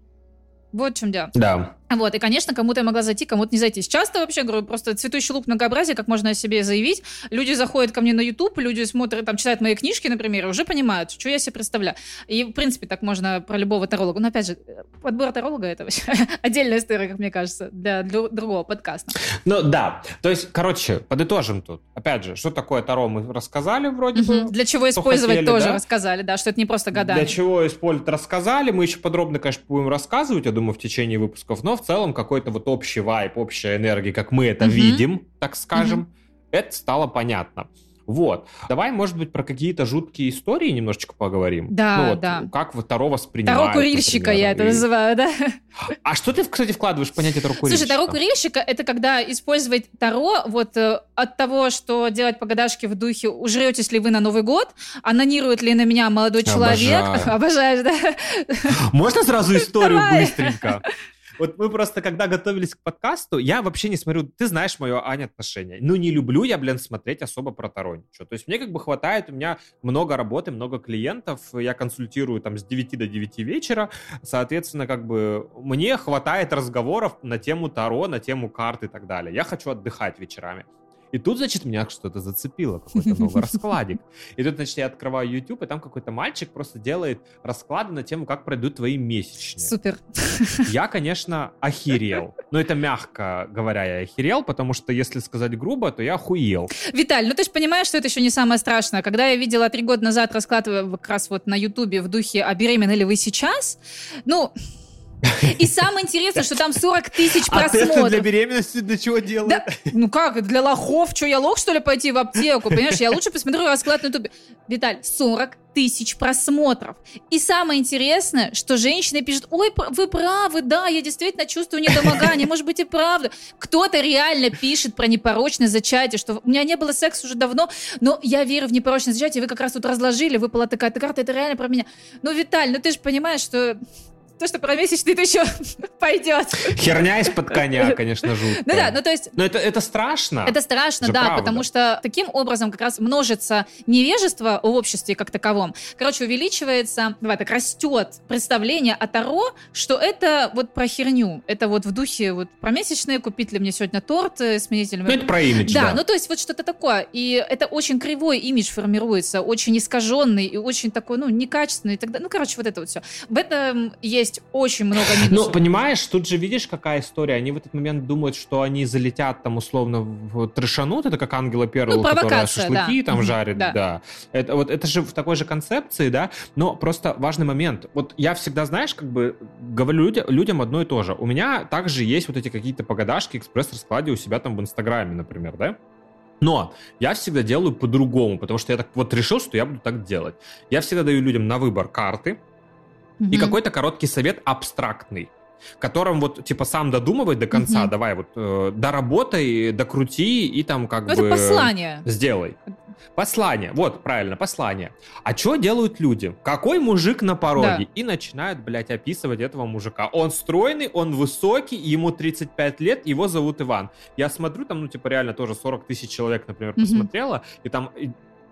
Вот в чем дело. Да. Вот, и, конечно, кому-то я могла зайти, кому-то не зайти. Часто вообще, говорю, просто цветущий лук многообразия, как можно о себе заявить. Люди заходят ко мне на YouTube, люди смотрят, там, читают мои книжки, например, и уже понимают, что я себе представляю. И, в принципе, так можно про любого таролога. Но, опять же, подбор таролога — это вообще отдельная история, как мне кажется, для другого подкаста. Ну, да. То есть, короче, подытожим тут. Опять же, что такое таро мы рассказали вроде бы. Для чего использовать хотели, тоже да? рассказали, да, что это не просто гадание. Для чего использовать рассказали. Мы еще подробно, конечно, будем рассказывать, я думаю, в течение выпусков, но в целом какой-то вот общий вайп, общая энергия, как мы это mm-hmm. видим, так скажем, mm-hmm. это стало понятно. Вот. Давай, может быть, про какие-то жуткие истории немножечко поговорим. Да, ну, вот, да. Как вот Таро воспринимают. Таро курильщика я это называю, да. А что ты, кстати, вкладываешь в понятие Таро курильщика? Слушай, Таро курильщика — это когда использовать Таро вот э, от того, что делать погадашки в духе «ужретесь ли вы на Новый год?», анонирует ли на меня молодой человек. Обожаю. Обожаешь, да? Можно сразу историю быстренько? Вот мы просто, когда готовились к подкасту, я вообще не смотрю, ты знаешь мое, Аня, отношение. Ну, не люблю я, блин, смотреть особо про Таро ничего. То есть мне как бы хватает, у меня много работы, много клиентов, я консультирую там с 9 до 9 вечера, соответственно, как бы мне хватает разговоров на тему Таро, на тему карт и так далее. Я хочу отдыхать вечерами. И тут, значит, меня что-то зацепило, какой-то новый раскладик. И тут, значит, я открываю YouTube, и там какой-то мальчик просто делает расклады на тему, как пройдут твои месячные. Супер. Я, конечно, охерел. Но это мягко говоря, я охерел, потому что, если сказать грубо, то я охуел. Виталь, ну ты же понимаешь, что это еще не самое страшное. Когда я видела три года назад расклад как раз вот на YouTube в духе «А беременны ли вы сейчас?», ну, и самое интересное, что там 40 тысяч просмотров. А для беременности для чего делают? Да, ну как, для лохов? Что, я лох, что ли, пойти в аптеку? Понимаешь, я лучше посмотрю расклад на ютубе. Виталь, 40 тысяч просмотров. И самое интересное, что женщины пишут, ой, вы правы, да, я действительно чувствую недомогание, может быть и правда. Кто-то реально пишет про непорочное зачатие, что у меня не было секса уже давно, но я верю в непорочное зачатие, вы как раз тут разложили, выпала такая-то карта, это реально про меня. Ну, Виталь, ну ты же понимаешь, что то, что про месячный, еще пойдет. Херня из-под коня, конечно, жутко. Ну да, ну то есть... Но это, это страшно. Это страшно, да, правда. потому что таким образом как раз множится невежество в обществе как таковом. Короче, увеличивается, давай так, растет представление о Таро, что это вот про херню. Это вот в духе вот про месячные, купить ли мне сегодня торт с сменителем. Ну это про имидж, да. Да, ну то есть вот что-то такое. И это очень кривой имидж формируется, очень искаженный и очень такой, ну, некачественный и так далее. Ну, короче, вот это вот все. В этом есть есть очень много минусов. Ну, понимаешь, тут же видишь, какая история. Они в этот момент думают, что они залетят там условно в трешанут, это как Ангела Перл, ну, которая шашлыки да. там жарит, да. да. Это, вот, это же в такой же концепции, да, но просто важный момент. Вот я всегда, знаешь, как бы говорю людям, людям одно и то же. У меня также есть вот эти какие-то погадашки, экспресс-раскладе у себя там в Инстаграме, например, да? Но я всегда делаю по-другому, потому что я так вот решил, что я буду так делать. Я всегда даю людям на выбор карты, угу. и какой-то короткий совет абстрактный которым вот типа сам додумывай до конца, угу. давай вот э, доработай, докрути и там как ну, бы... Это послание. Сделай. Послание, вот, правильно, послание. А что делают люди? Какой мужик на пороге? Да. И начинают, блядь, описывать этого мужика. Он стройный, он высокий, ему 35 лет, его зовут Иван. Я смотрю, там, ну, типа, реально тоже 40 тысяч человек, например, посмотрела, и там,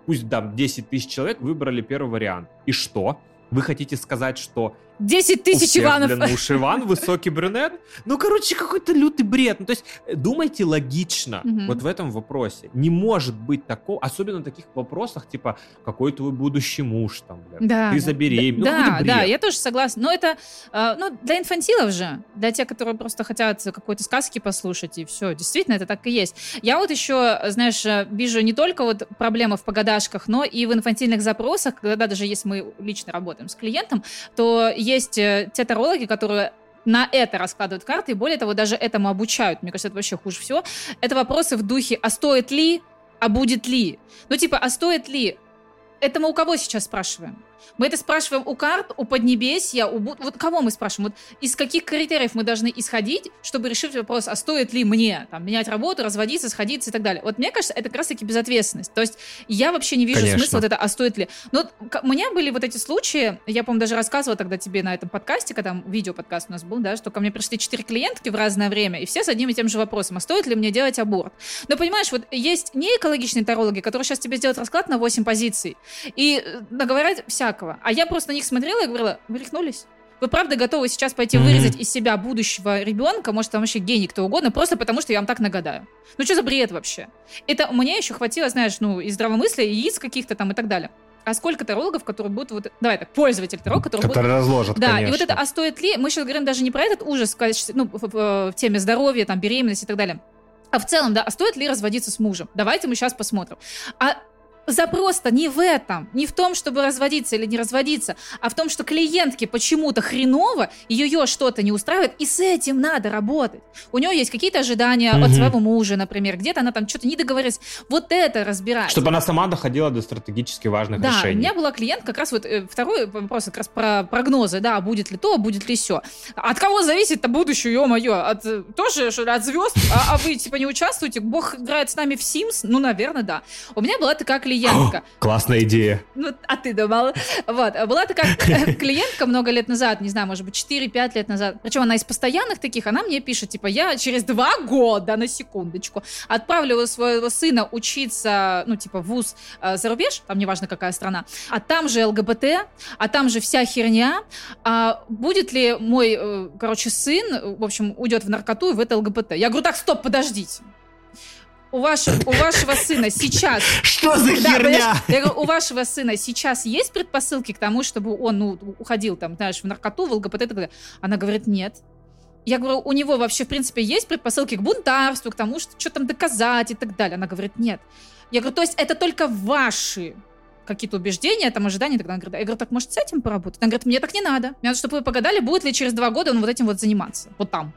пусть там 10 тысяч человек выбрали первый вариант. И что? Вы хотите сказать, что 10 тысяч Иванов. Блин, муж Иван, высокий брюнет. Ну, короче, какой-то лютый бред. Ну, то есть, думайте логично угу. вот в этом вопросе. Не может быть такого, особенно в таких вопросах, типа, какой твой будущий муж, там, блин, да, ты забеременела. Да, ну, да, да, я тоже согласна. Но это, э, ну, для инфантилов же, для тех, которые просто хотят какой-то сказки послушать, и все. Действительно, это так и есть. Я вот еще, знаешь, э, вижу не только вот проблемы в погадашках, но и в инфантильных запросах, когда даже если мы лично работаем с клиентом, то есть э, те тарологи, которые на это раскладывают карты, и более того, даже этому обучают. Мне кажется, это вообще хуже всего. Это вопросы в духе, а стоит ли, а будет ли? Ну, типа, а стоит ли? Это мы у кого сейчас спрашиваем? Мы это спрашиваем у карт, у Поднебесья, у... Вот кого мы спрашиваем? Вот из каких критериев мы должны исходить, чтобы решить вопрос, а стоит ли мне там, менять работу, разводиться, сходиться и так далее? Вот мне кажется, это как раз-таки безответственность. То есть я вообще не вижу Конечно. смысла вот это, а стоит ли? Но у меня были вот эти случаи, я, по-моему, даже рассказывала тогда тебе на этом подкасте, когда видео-подкаст у нас был, да, что ко мне пришли четыре клиентки в разное время, и все с одним и тем же вопросом, а стоит ли мне делать аборт? Но понимаешь, вот есть не экологичные тарологи, которые сейчас тебе сделают расклад на 8 позиций, и э, наговорят всякого. А я просто на них смотрела и говорила, вы рехнулись? Вы правда готовы сейчас пойти mm-hmm. вырезать из себя будущего ребенка, может, там вообще гений кто угодно, просто потому что я вам так нагадаю. Ну что за бред вообще? Это мне еще хватило, знаешь, ну, из здравомыслия, яиц каких-то там и так далее а сколько тарологов, которые будут вот, давай так, пользователь таролог, который Которые будет, разложат, Да, конечно. и вот это, а стоит ли, мы сейчас говорим даже не про этот ужас, ну, в, в, в теме здоровья, там, беременности и так далее, а в целом, да, а стоит ли разводиться с мужем? Давайте мы сейчас посмотрим. А Запрос-то не в этом, не в том, чтобы разводиться или не разводиться, а в том, что клиентке почему-то хреново, ее что-то не устраивает, и с этим надо работать. У нее есть какие-то ожидания угу. от своего мужа, например, где-то она там что-то не договорилась. Вот это разбирать. Чтобы она сама доходила до стратегически важных да, решений. у меня была клиент как раз вот э, второй вопрос как раз про прогнозы, да, будет ли то, будет ли все. От кого зависит-то будущее, ё-моё? От, э, тоже от звезд? А, а вы типа не участвуете? Бог играет с нами в Sims? Ну, наверное, да. У меня была такая клиент клиентка. Классная идея. Ну, а ты думал? Вот. Была такая клиентка много лет назад, не знаю, может быть, 4-5 лет назад. Причем она из постоянных таких, она мне пишет, типа, я через два года, на секундочку, отправлю своего сына учиться, ну, типа, в ВУЗ э, за рубеж, там неважно какая страна, а там же ЛГБТ, а там же вся херня. А будет ли мой, э, короче, сын, в общем, уйдет в наркоту и в это ЛГБТ? Я говорю, так, стоп, подождите у, вашего, у вашего сына сейчас... Что за херня? Я говорю, у вашего сына сейчас есть предпосылки к тому, чтобы он ну, уходил там, знаешь, в наркоту, в ЛГБТ и так далее? Она говорит, нет. Я говорю, у него вообще, в принципе, есть предпосылки к бунтарству, к тому, что что там доказать и так далее. Она говорит, нет. Я говорю, то есть это только ваши какие-то убеждения, там, ожидания, тогда она говорит, я говорю, так может с этим поработать? Она говорит, мне так не надо. Мне надо, чтобы вы погадали, будет ли через два года он вот этим вот заниматься. Вот там.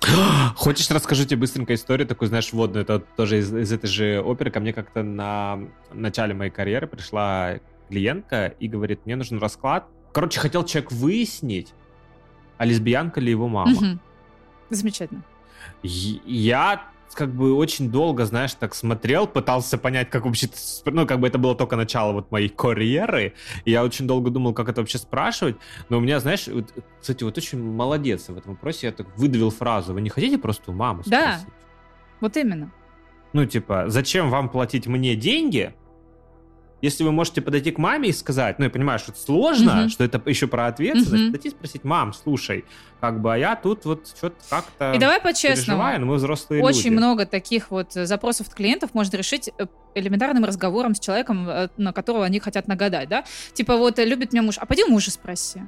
Хочешь, расскажу тебе быстренько историю, такую, знаешь, вводную, это тоже из, из этой же оперы. Ко мне как-то на начале моей карьеры пришла клиентка и говорит, мне нужен расклад. Короче, хотел человек выяснить, а лесбиянка ли его мама. Замечательно. Я как бы очень долго, знаешь, так смотрел, пытался понять, как вообще, ну, как бы это было только начало вот моей карьеры, и я очень долго думал, как это вообще спрашивать, но у меня, знаешь, вот, кстати, вот очень молодец в этом вопросе, я так выдавил фразу, вы не хотите просто у мамы спросить? Да, вот именно. Ну, типа, зачем вам платить мне деньги, если вы можете подойти к маме и сказать, ну, я понимаю, что это сложно, угу. что это еще про ответственность, угу. подойти и спросить, мам, слушай, как бы, а я тут вот что-то как-то И давай по-честному, но мы взрослые очень люди. много таких вот запросов от клиентов можно решить э, элементарным разговором с человеком, э, на которого они хотят нагадать, да? Типа вот, любит меня муж, а пойди мужа спроси.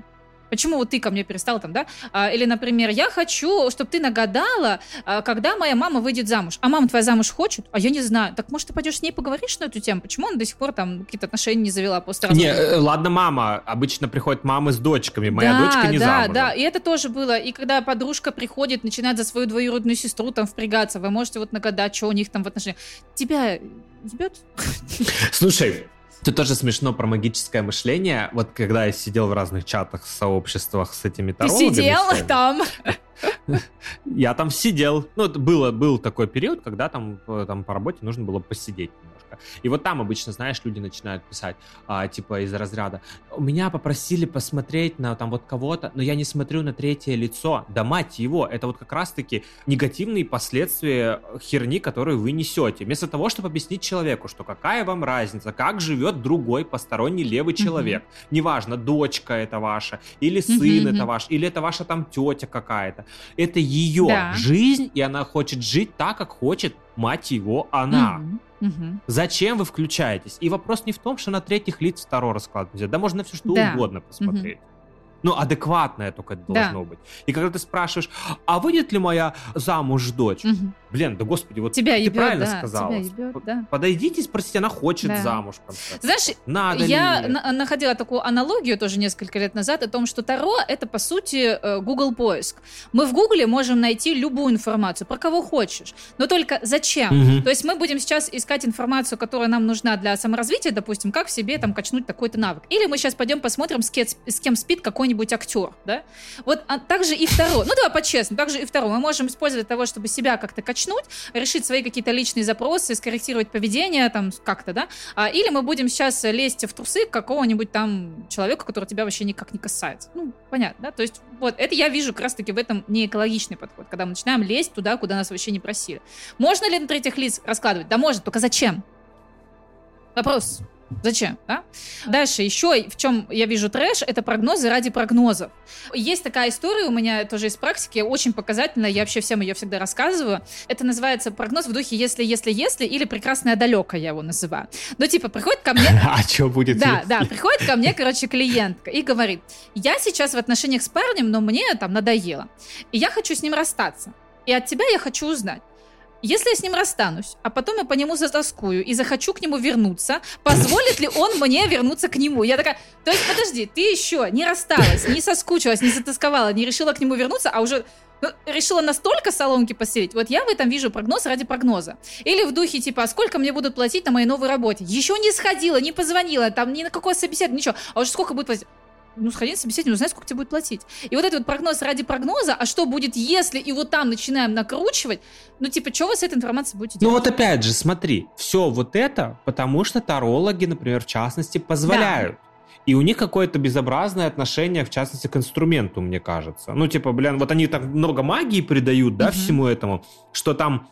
Почему вот ты ко мне перестал там, да? А, или, например, я хочу, чтобы ты нагадала, а, когда моя мама выйдет замуж. А мама твоя замуж хочет? А я не знаю. Так может ты пойдешь с ней поговоришь на эту тему? Почему она до сих пор там какие-то отношения не завела после развода? Не, э, ладно, мама. Обычно приходят мамы с дочками. Моя да, дочка не да, замужем. Да, да. И это тоже было. И когда подружка приходит, начинает за свою двоюродную сестру там впрягаться, вы можете вот нагадать, что у них там в отношениях. Тебя ебет? Слушай, Тут тоже смешно про магическое мышление. Вот когда я сидел в разных чатах, сообществах с этими тарологами... Ты сидел всеми, там? Я там сидел. Ну, было, был такой период, когда там, э, там по работе нужно было посидеть немножко. И вот там обычно, знаешь, люди начинают писать, а, типа, из разряда, меня попросили посмотреть на там вот кого-то, но я не смотрю на третье лицо. Да мать его, это вот как раз-таки негативные последствия херни, которую вы несете. Вместо того, чтобы объяснить человеку, что какая вам разница, как живет другой посторонний левый человек. Mm-hmm. Неважно, дочка это ваша, или сын mm-hmm. это ваш, или это ваша там тетя какая-то. Это ее да. жизнь, и она хочет жить так, как хочет, мать его, она. Угу. Зачем вы включаетесь? И вопрос не в том, что на третьих лиц второй расклад нельзя. Да можно все что да. угодно посмотреть. Угу. Ну, адекватное только это да. должно быть. И когда ты спрашиваешь, а выйдет ли моя замуж дочь? Угу. Блин, да господи, вот тебя ты ебет, правильно да, сказала. Тебя ебет, да. Подойдите и спросите, она хочет да. замуж. Знаешь, Надо я ли? На- находила такую аналогию тоже несколько лет назад о том, что Таро — это, по сути, э, Google поиск. Мы в Гугле можем найти любую информацию, про кого хочешь. Но только зачем? Угу. То есть мы будем сейчас искать информацию, которая нам нужна для саморазвития, допустим, как в себе там качнуть такой-то навык. Или мы сейчас пойдем посмотрим, с кем, с кем спит какой-нибудь актер, да? Вот а также и второе. Ну давай по-честному, также и второе. Мы можем использовать того, чтобы себя как-то качнуть, решить свои какие-то личные запросы, скорректировать поведение там как-то, да, а, или мы будем сейчас лезть в трусы какого-нибудь там человека, который тебя вообще никак не касается. Ну, понятно, да, то есть вот это я вижу как раз-таки в этом не экологичный подход, когда мы начинаем лезть туда, куда нас вообще не просили. Можно ли на третьих лиц раскладывать? Да можно, только зачем? Вопрос. Зачем, да? Дальше еще в чем я вижу трэш, это прогнозы ради прогнозов. Есть такая история у меня тоже из практики, очень показательная, я вообще всем ее всегда рассказываю. Это называется прогноз в духе «если, если, если» или «прекрасное далеко» я его называю. Ну, типа, приходит ко мне... А что будет? Да, да, приходит ко мне, короче, клиентка и говорит, я сейчас в отношениях с парнем, но мне там надоело, и я хочу с ним расстаться. И от тебя я хочу узнать, если я с ним расстанусь, а потом я по нему затаскую и захочу к нему вернуться, позволит ли он мне вернуться к нему? Я такая, то есть подожди, ты еще не рассталась, не соскучилась, не затасковала, не решила к нему вернуться, а уже ну, решила настолько салонки поселить. Вот я в этом вижу прогноз ради прогноза. Или в духе типа, а сколько мне будут платить на моей новой работе? Еще не сходила, не позвонила, там ни на какое собеседование, ничего. А уже сколько будет платить? Ну, сходи на собеседование, узнай, сколько тебе будет платить. И вот этот вот прогноз ради прогноза, а что будет, если и вот там начинаем накручивать, ну, типа, что вы с этой информацией будете делать? Ну, вот опять же, смотри, все вот это, потому что тарологи, например, в частности, позволяют. Да. И у них какое-то безобразное отношение, в частности, к инструменту, мне кажется. Ну, типа, блин, вот они так много магии придают, да, угу. всему этому, что там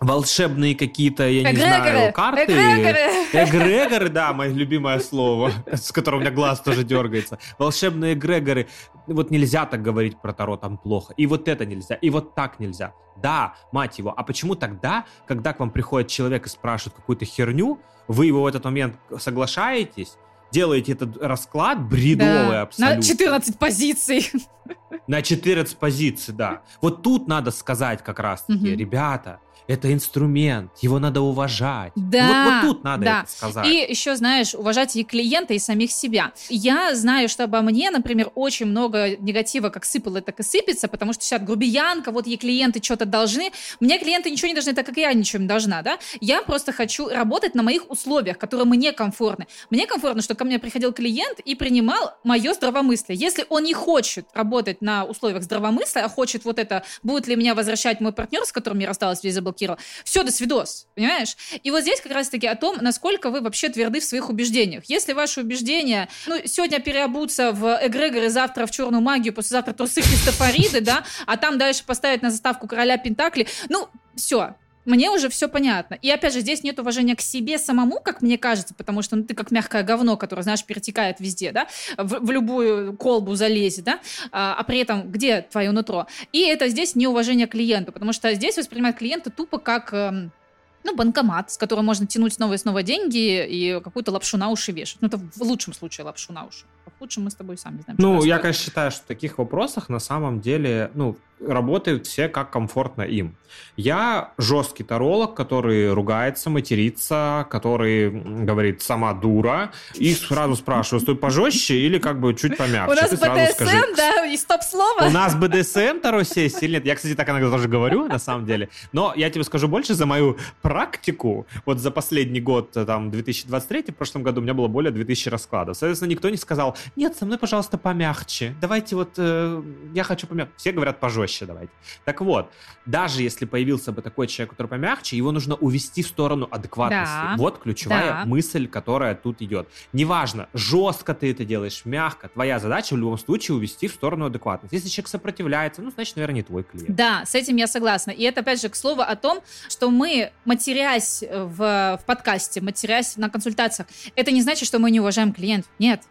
волшебные какие-то, я не знаю, карты. Эгрегоры. Эгрегоры, да, мое любимое слово, с которого у меня глаз тоже дергается. Волшебные эгрегоры. Вот нельзя так говорить про Таро, там плохо. И вот это нельзя, и вот так нельзя. Да, мать его, а почему тогда, когда к вам приходит человек и спрашивает какую-то херню, вы его в этот момент соглашаетесь, делаете этот расклад бредовый да, абсолютно. На 14 позиций. На 14 позиций, да. Вот тут надо сказать как раз-таки, угу. ребята, это инструмент, его надо уважать. Да, вот, вот тут надо да. это сказать. И еще, знаешь, уважать и клиента, и самих себя. Я знаю, что обо мне, например, очень много негатива как сыпало, так и сыпется, потому что сейчас грубиянка, вот ей клиенты что-то должны. Мне клиенты ничего не должны, так как я ничего не должна, да? Я просто хочу работать на моих условиях, которые мне комфортны. Мне комфортно, что ко мне приходил клиент и принимал мое здравомыслие. Если он не хочет работать на условиях здравомыслия, а хочет вот это, будет ли меня возвращать мой партнер, с которым я рассталась, весь заблокировал, заблокировал. Все, до свидос, понимаешь? И вот здесь как раз-таки о том, насколько вы вообще тверды в своих убеждениях. Если ваши убеждения, ну, сегодня переобуться в эгрегоры, завтра в черную магию, послезавтра трусы Христофориды, да, а там дальше поставить на заставку короля Пентакли, ну, все, мне уже все понятно. И опять же, здесь нет уважения к себе самому, как мне кажется, потому что ну, ты как мягкое говно, которое, знаешь, перетекает везде, да, в, в любую колбу залезет, да, а, а при этом где твое нутро? И это здесь неуважение к клиенту, потому что здесь воспринимают клиента тупо как... Эм, ну, банкомат, с которого можно тянуть снова и снова деньги и какую-то лапшу на уши вешать. Ну, это в лучшем случае лапшу на уши. А в худшем мы с тобой сами знаем. Ну, я, конечно, считаю, что в таких вопросах на самом деле, ну, работают все как комфортно им. Я жесткий таролог, который ругается, матерится, который говорит «сама дура», и сразу спрашиваю, стой пожестче или как бы чуть помягче? У нас БДСМ, скажи, да, и стоп-слово. У нас БДСМ второй сессии или нет? Я, кстати, так иногда тоже говорю, на самом деле. Но я тебе скажу больше за мою практику. Вот за последний год, там, 2023, в прошлом году у меня было более 2000 раскладов. Соответственно, никто не сказал «нет, со мной, пожалуйста, помягче, давайте вот, э, я хочу помягче». Все говорят «пожестче» проще давайте. Так вот, даже если появился бы такой человек, который помягче, его нужно увести в сторону адекватности. Да. Вот ключевая да. мысль, которая тут идет. Неважно, жестко ты это делаешь, мягко, твоя задача в любом случае увести в сторону адекватности. Если человек сопротивляется, ну, значит, наверное, не твой клиент. Да, с этим я согласна. И это, опять же, к слову о том, что мы, матерясь в, в подкасте, матерясь на консультациях, это не значит, что мы не уважаем клиентов. Нет,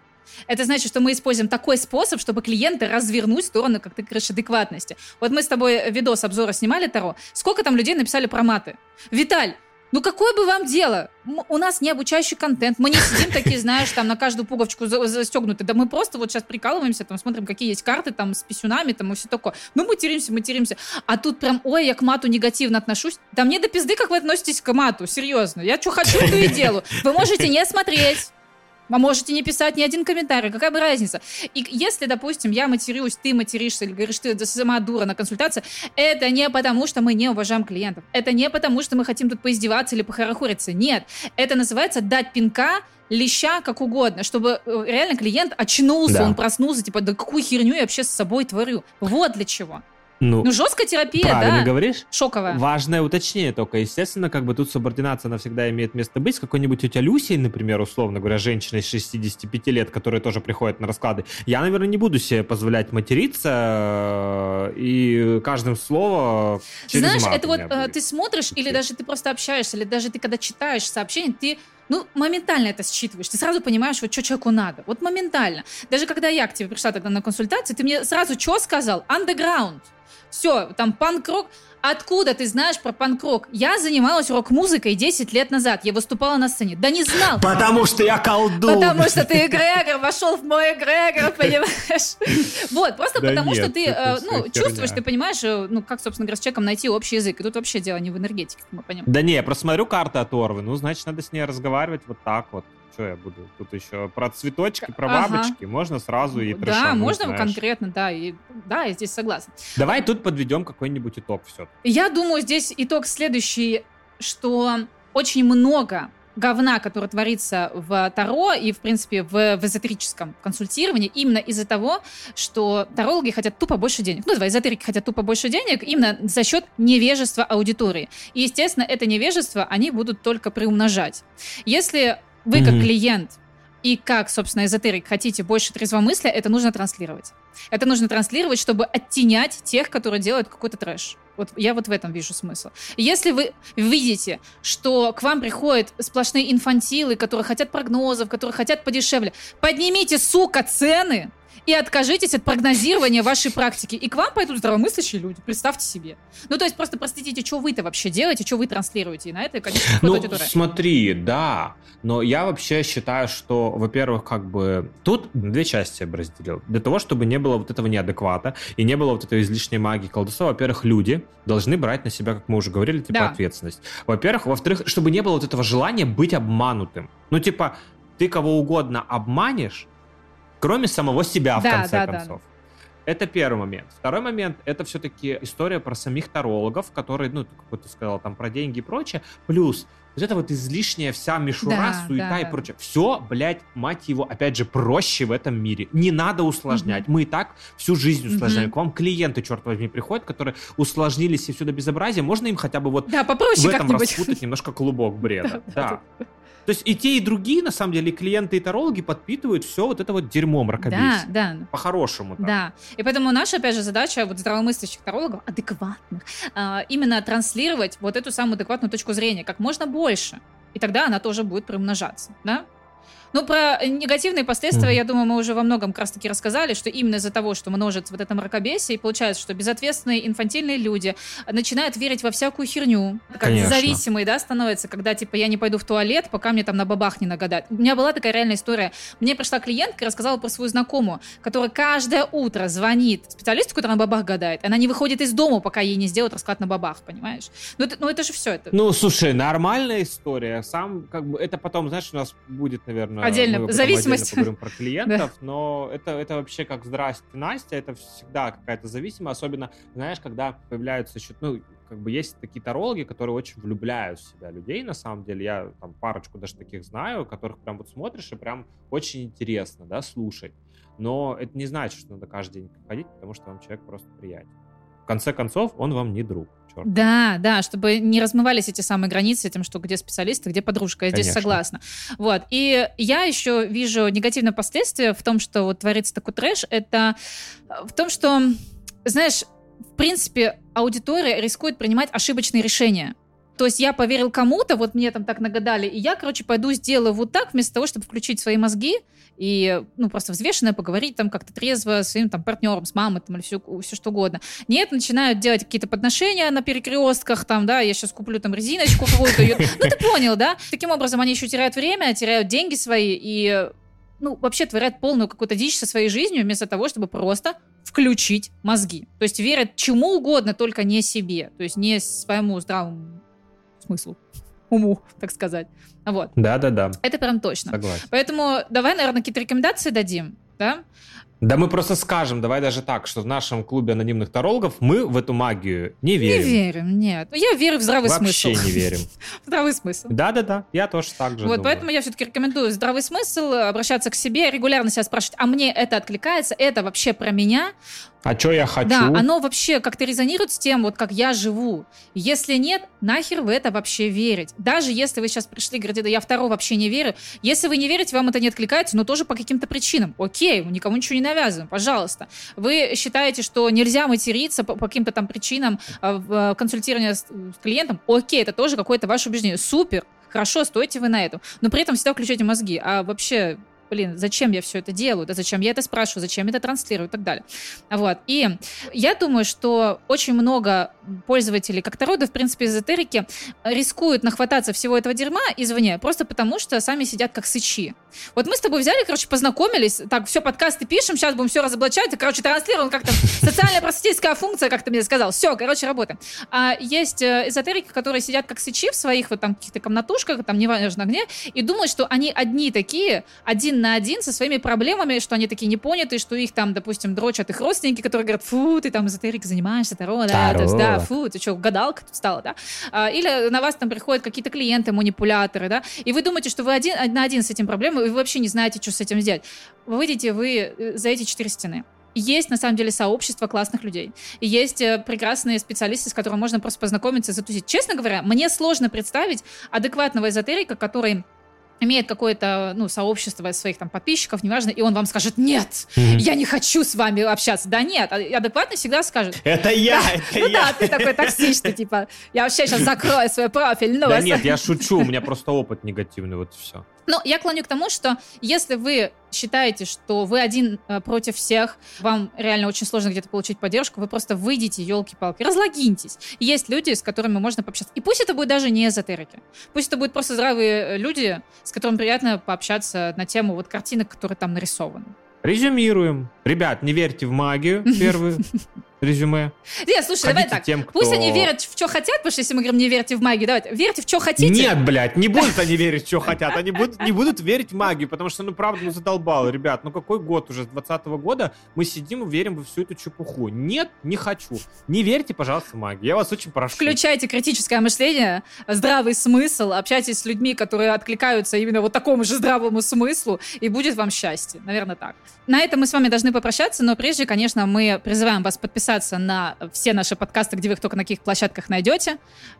это значит, что мы используем такой способ, чтобы клиента развернуть в сторону, как ты говоришь, адекватности. Вот мы с тобой видос обзора снимали Таро. Сколько там людей написали про маты? Виталь, ну какое бы вам дело? У нас не обучающий контент, мы не сидим такие, знаешь, там на каждую пуговочку застегнуты. Да мы просто вот сейчас прикалываемся, там смотрим, какие есть карты там с писюнами там и все такое. Ну материмся, материмся. А тут прям, ой, я к мату негативно отношусь. Да мне до пизды, как вы относитесь к мату, серьезно. Я что хочу, то и делаю. Вы можете не смотреть. А можете не писать ни один комментарий, какая бы разница. И если, допустим, я матерюсь, ты материшься или говоришь, ты сама дура на консультации, это не потому, что мы не уважаем клиентов. Это не потому, что мы хотим тут поиздеваться или похорохориться. Нет. Это называется дать пинка леща, как угодно, чтобы э, реально клиент очнулся, да. он проснулся, типа, да какую херню я вообще с собой творю. Вот для чего. Ну, ну жесткая терапия, правильно да? говоришь. Шоковая. Важное уточнение только. Естественно, как бы тут субординация навсегда имеет место быть. С какой-нибудь тетя Люсей, например, условно говоря, женщиной 65 лет, которая тоже приходит на расклады, я, наверное, не буду себе позволять материться э, и каждым словом через Знаешь, это вот э, ты смотришь или даже ты просто общаешься, или даже ты когда читаешь сообщение, ты ну, моментально это считываешь. Ты сразу понимаешь, вот что человеку надо. Вот моментально. Даже когда я к тебе пришла тогда на консультацию, ты мне сразу что сказал? Underground. Все, там панк-рок. Откуда ты знаешь про панк-рок? Я занималась рок-музыкой 10 лет назад. Я выступала на сцене. Да не знал. Потому что я колдун. Потому что ты эгрегор, вошел в мой эгрегор, понимаешь? Вот, просто Да потому нет, что ты, э, ну, херня. чувствуешь, ты понимаешь, э, ну, как, собственно говоря, с человеком найти общий язык. И тут вообще дело не в энергетике, как мы понимаем. Да не, я просто смотрю карты от Орвы, ну, значит, надо с ней разговаривать вот так вот. Что я буду? Тут еще про цветочки, про Ага. бабочки. Можно сразу и Да, трешануть, можно знаешь. конкретно, да, и да, я здесь согласна. Давай тут подведем какой-нибудь итог все. Я думаю, здесь итог следующий, что очень много говна, который творится в Таро и, в принципе, в, в эзотерическом консультировании, именно из-за того, что тарологи хотят тупо больше денег. Ну, давай, эзотерики хотят тупо больше денег именно за счет невежества аудитории. И, естественно, это невежество они будут только приумножать. Если вы, как Мгм. клиент, и как, собственно, эзотерик хотите больше трезвомыслия, это нужно транслировать. Это нужно транслировать, чтобы оттенять тех, которые делают какой-то трэш. Вот я вот в этом вижу смысл. Если вы видите, что к вам приходят сплошные инфантилы, которые хотят прогнозов, которые хотят подешевле, поднимите, сука, цены и откажитесь от прогнозирования вашей практики. И к вам пойдут здравомыслящие люди, представьте себе. Ну, то есть просто простите, что вы-то вообще делаете, что вы транслируете. И на это, конечно, Ну, смотри, да. Но я вообще считаю, что, во-первых, как бы тут две части я бы разделил. Для того, чтобы не было вот этого неадеквата и не было вот этой излишней магии колдовства, во-первых, люди должны брать на себя, как мы уже говорили, типа Да. ответственность. Во-первых. Во-вторых, чтобы не было вот этого желания быть обманутым. Ну, типа, ты кого угодно обманешь, кроме самого себя, в Да, конце да, да. концов. Это первый момент. Второй момент это все-таки история про самих тарологов, которые, ну, как ты сказал, там про деньги и прочее. Плюс вот это вот излишняя вся мишура, Да, суета да, и да. прочее. Все, блядь, мать его, опять же, проще в этом мире. Не надо усложнять. Мы и так всю жизнь усложняем. Мгм. К вам клиенты, черт возьми, приходят, которые усложнились и все до безобразия. Можно им хотя бы вот Да, в попроще этом как-нибудь. распутать немножко клубок бреда. Да, да, Да. То есть и те, и другие, на самом деле, клиенты, и тарологи подпитывают все вот это вот дерьмо Да, мракобесие. да. По-хорошему. так. Да, и поэтому наша, опять же, задача вот здравомыслящих тарологов, адекватных, а, именно транслировать вот эту самую адекватную точку зрения как можно больше. И тогда она тоже будет приумножаться, да? Ну, про негативные последствия, Мгм. я думаю, мы уже во многом как раз-таки рассказали, что именно из-за того, что множится вот это мракобесие, и получается, что безответственные инфантильные люди начинают верить во всякую херню. Как Конечно. зависимые, да, становятся, когда, типа, я не пойду в туалет, пока мне там на бабах не нагадают. У меня была такая реальная история. Мне пришла клиентка и рассказала про свою знакомую, которая каждое утро звонит специалисту, который на бабах гадает. Она не выходит из дома, пока ей не сделают расклад на бабах, понимаешь? Ну, это, ну, это же все это. Ну, слушай, нормальная история. Сам, как бы, это потом, знаешь, у нас будет, наверное... Отдельно. мы Зависимость. отдельно поговорим про клиентов, но это, это вообще как «Здрасте, Настя», это всегда какая-то зависимость, особенно, знаешь, когда появляются еще, ну, как бы есть такие тарологи, которые очень влюбляют в себя людей, на самом деле. Я там парочку даже таких знаю, которых прям вот смотришь и прям очень интересно, да, слушать. Но это не значит, что надо каждый день приходить, потому что вам человек просто приятен. В конце концов, он вам не друг. Черт. Да, да, чтобы не размывались эти самые границы, тем, что где специалисты, где подружка. Я здесь Конечно. согласна. Вот. И я еще вижу негативное последствие в том, что вот творится такой трэш, это в том, что, знаешь, в принципе, аудитория рискует принимать ошибочные решения. То есть я поверил кому-то, вот мне там так нагадали, и я, короче, пойду сделаю вот так, вместо того, чтобы включить свои мозги и, ну, просто взвешенно поговорить там как-то трезво с своим там партнером, с мамой там или все, все что угодно. Нет, начинают делать какие-то подношения на перекрестках, там, да, я сейчас куплю там резиночку какую-то. Ну, ты понял, да? Таким образом, они еще теряют время, теряют деньги свои и, ну, вообще творят полную какую-то дичь со своей жизнью, вместо того, чтобы просто включить мозги. То есть верят чему угодно, только не себе. То есть не своему здравому смыслу, уму, так сказать. Вот. Да-да-да, Это прям точно. согласен. Поэтому давай, наверное, какие-то рекомендации дадим, да? Да мы просто скажем, давай даже так, что в нашем клубе анонимных тарологов мы в эту магию не Не верим. верим, нет. Я верю в здравый Вообще смысл. не верим. Здравый смысл. Да-да-да, я тоже так же Вот, думаю. поэтому я все-таки рекомендую здравый смысл, обращаться к себе, регулярно себя спрашивать, а мне это откликается, это вообще про меня? А что я хочу? Да, оно вообще как-то резонирует с тем, вот как я живу. Если нет, нахер в это вообще верить? Даже если вы сейчас пришли и говорите, да я второго вообще не верю. Если вы не верите, вам это не откликается, но тоже по каким-то причинам. Окей, никому ничего не навязываем, пожалуйста. Вы считаете, что нельзя материться по, по каким-то там причинам а, в а, консультировании с, с клиентом? Окей, это тоже какое-то ваше убеждение. Супер, Хорошо, стойте вы на этом. Но при этом всегда включайте мозги. А вообще блин, зачем я все это делаю, да зачем я это спрашиваю, зачем я это транслирую и так далее. Вот. И я думаю, что очень много пользователей как рода, в принципе, эзотерики, рискуют нахвататься всего этого дерьма извне, просто потому что сами сидят как сычи. Вот мы с тобой взяли, короче, познакомились, так, все, подкасты пишем, сейчас будем все разоблачать, и, короче, транслируем как-то социальная просветительская функция, как ты мне сказал. Все, короче, работаем. А есть э, эзотерики, которые сидят как сычи в своих вот там каких-то комнатушках, там неважно где, и думают, что они одни такие, один на один со своими проблемами, что они такие непонятые, что их там, допустим, дрочат их родственники, которые говорят, фу, ты там эзотерикой занимаешься, таро, да, то есть, да, фу, ты что, гадалка тут стала, да? А, или на вас там приходят какие-то клиенты, манипуляторы, да, и вы думаете, что вы один на один с этим проблемой, и вы вообще не знаете, что с этим сделать. Вы выйдете вы э, за эти четыре стены есть на самом деле сообщество классных людей. И есть э, прекрасные специалисты, с которыми можно просто познакомиться, затусить. Честно говоря, мне сложно представить адекватного эзотерика, который имеет какое-то, ну, сообщество своих там подписчиков, неважно, и он вам скажет, нет, mm-hmm. я не хочу с вами общаться. Да нет, а, адекватно всегда скажет. Это я, это ну, я. да, ты такой токсичный, типа, я вообще сейчас закрою свой профиль. Ну, да нет, я шучу, у меня просто опыт негативный, вот и все. Но я клоню к тому, что если вы считаете, что вы один э, против всех, вам реально очень сложно где-то получить поддержку, вы просто выйдите, елки-палки, разлогиньтесь. Есть люди, с которыми можно пообщаться. И пусть это будет даже не эзотерики. Пусть это будут просто здравые э, люди, с которыми приятно пообщаться на тему вот картинок, которые там нарисованы. Резюмируем. Ребят, не верьте в магию, первый резюме. Нет, слушай, давай так. Тем, кто... Пусть они верят в что хотят, потому что если мы говорим не верьте в магию, давайте, верьте в что хотите. Нет, блядь, не будут они верить в что хотят. Они будут, не будут верить в магию, потому что, ну, правда, ну, задолбало. Ребят, ну, какой год уже, с 20 года мы сидим и верим во всю эту чепуху. Нет, не хочу. Не верьте, пожалуйста, в магию. Я вас очень прошу. Включайте критическое мышление, здравый смысл, общайтесь с людьми, которые откликаются именно вот такому же здравому смыслу, и будет вам счастье. Наверное, так. На этом мы с вами должны попрощаться, но прежде, конечно, мы призываем вас подписаться на все наши подкасты, где вы их только на каких площадках найдете.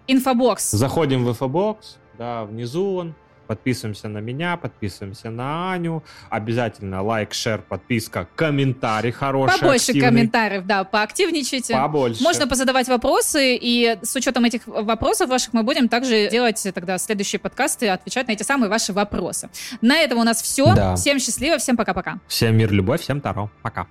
Инфобокс. Заходим в инфобокс, да, внизу он. Подписываемся на меня, подписываемся на Аню. Обязательно лайк, share, подписка, комментарий хороший, Побольше активный. комментариев, да, поактивничайте. Побольше. Можно позадавать вопросы, и с учетом этих вопросов ваших мы будем также делать тогда следующие подкасты, отвечать на эти самые ваши вопросы. На этом у нас все. Да. Всем счастливо, всем пока-пока. Всем мир, любовь, всем таро. Пока.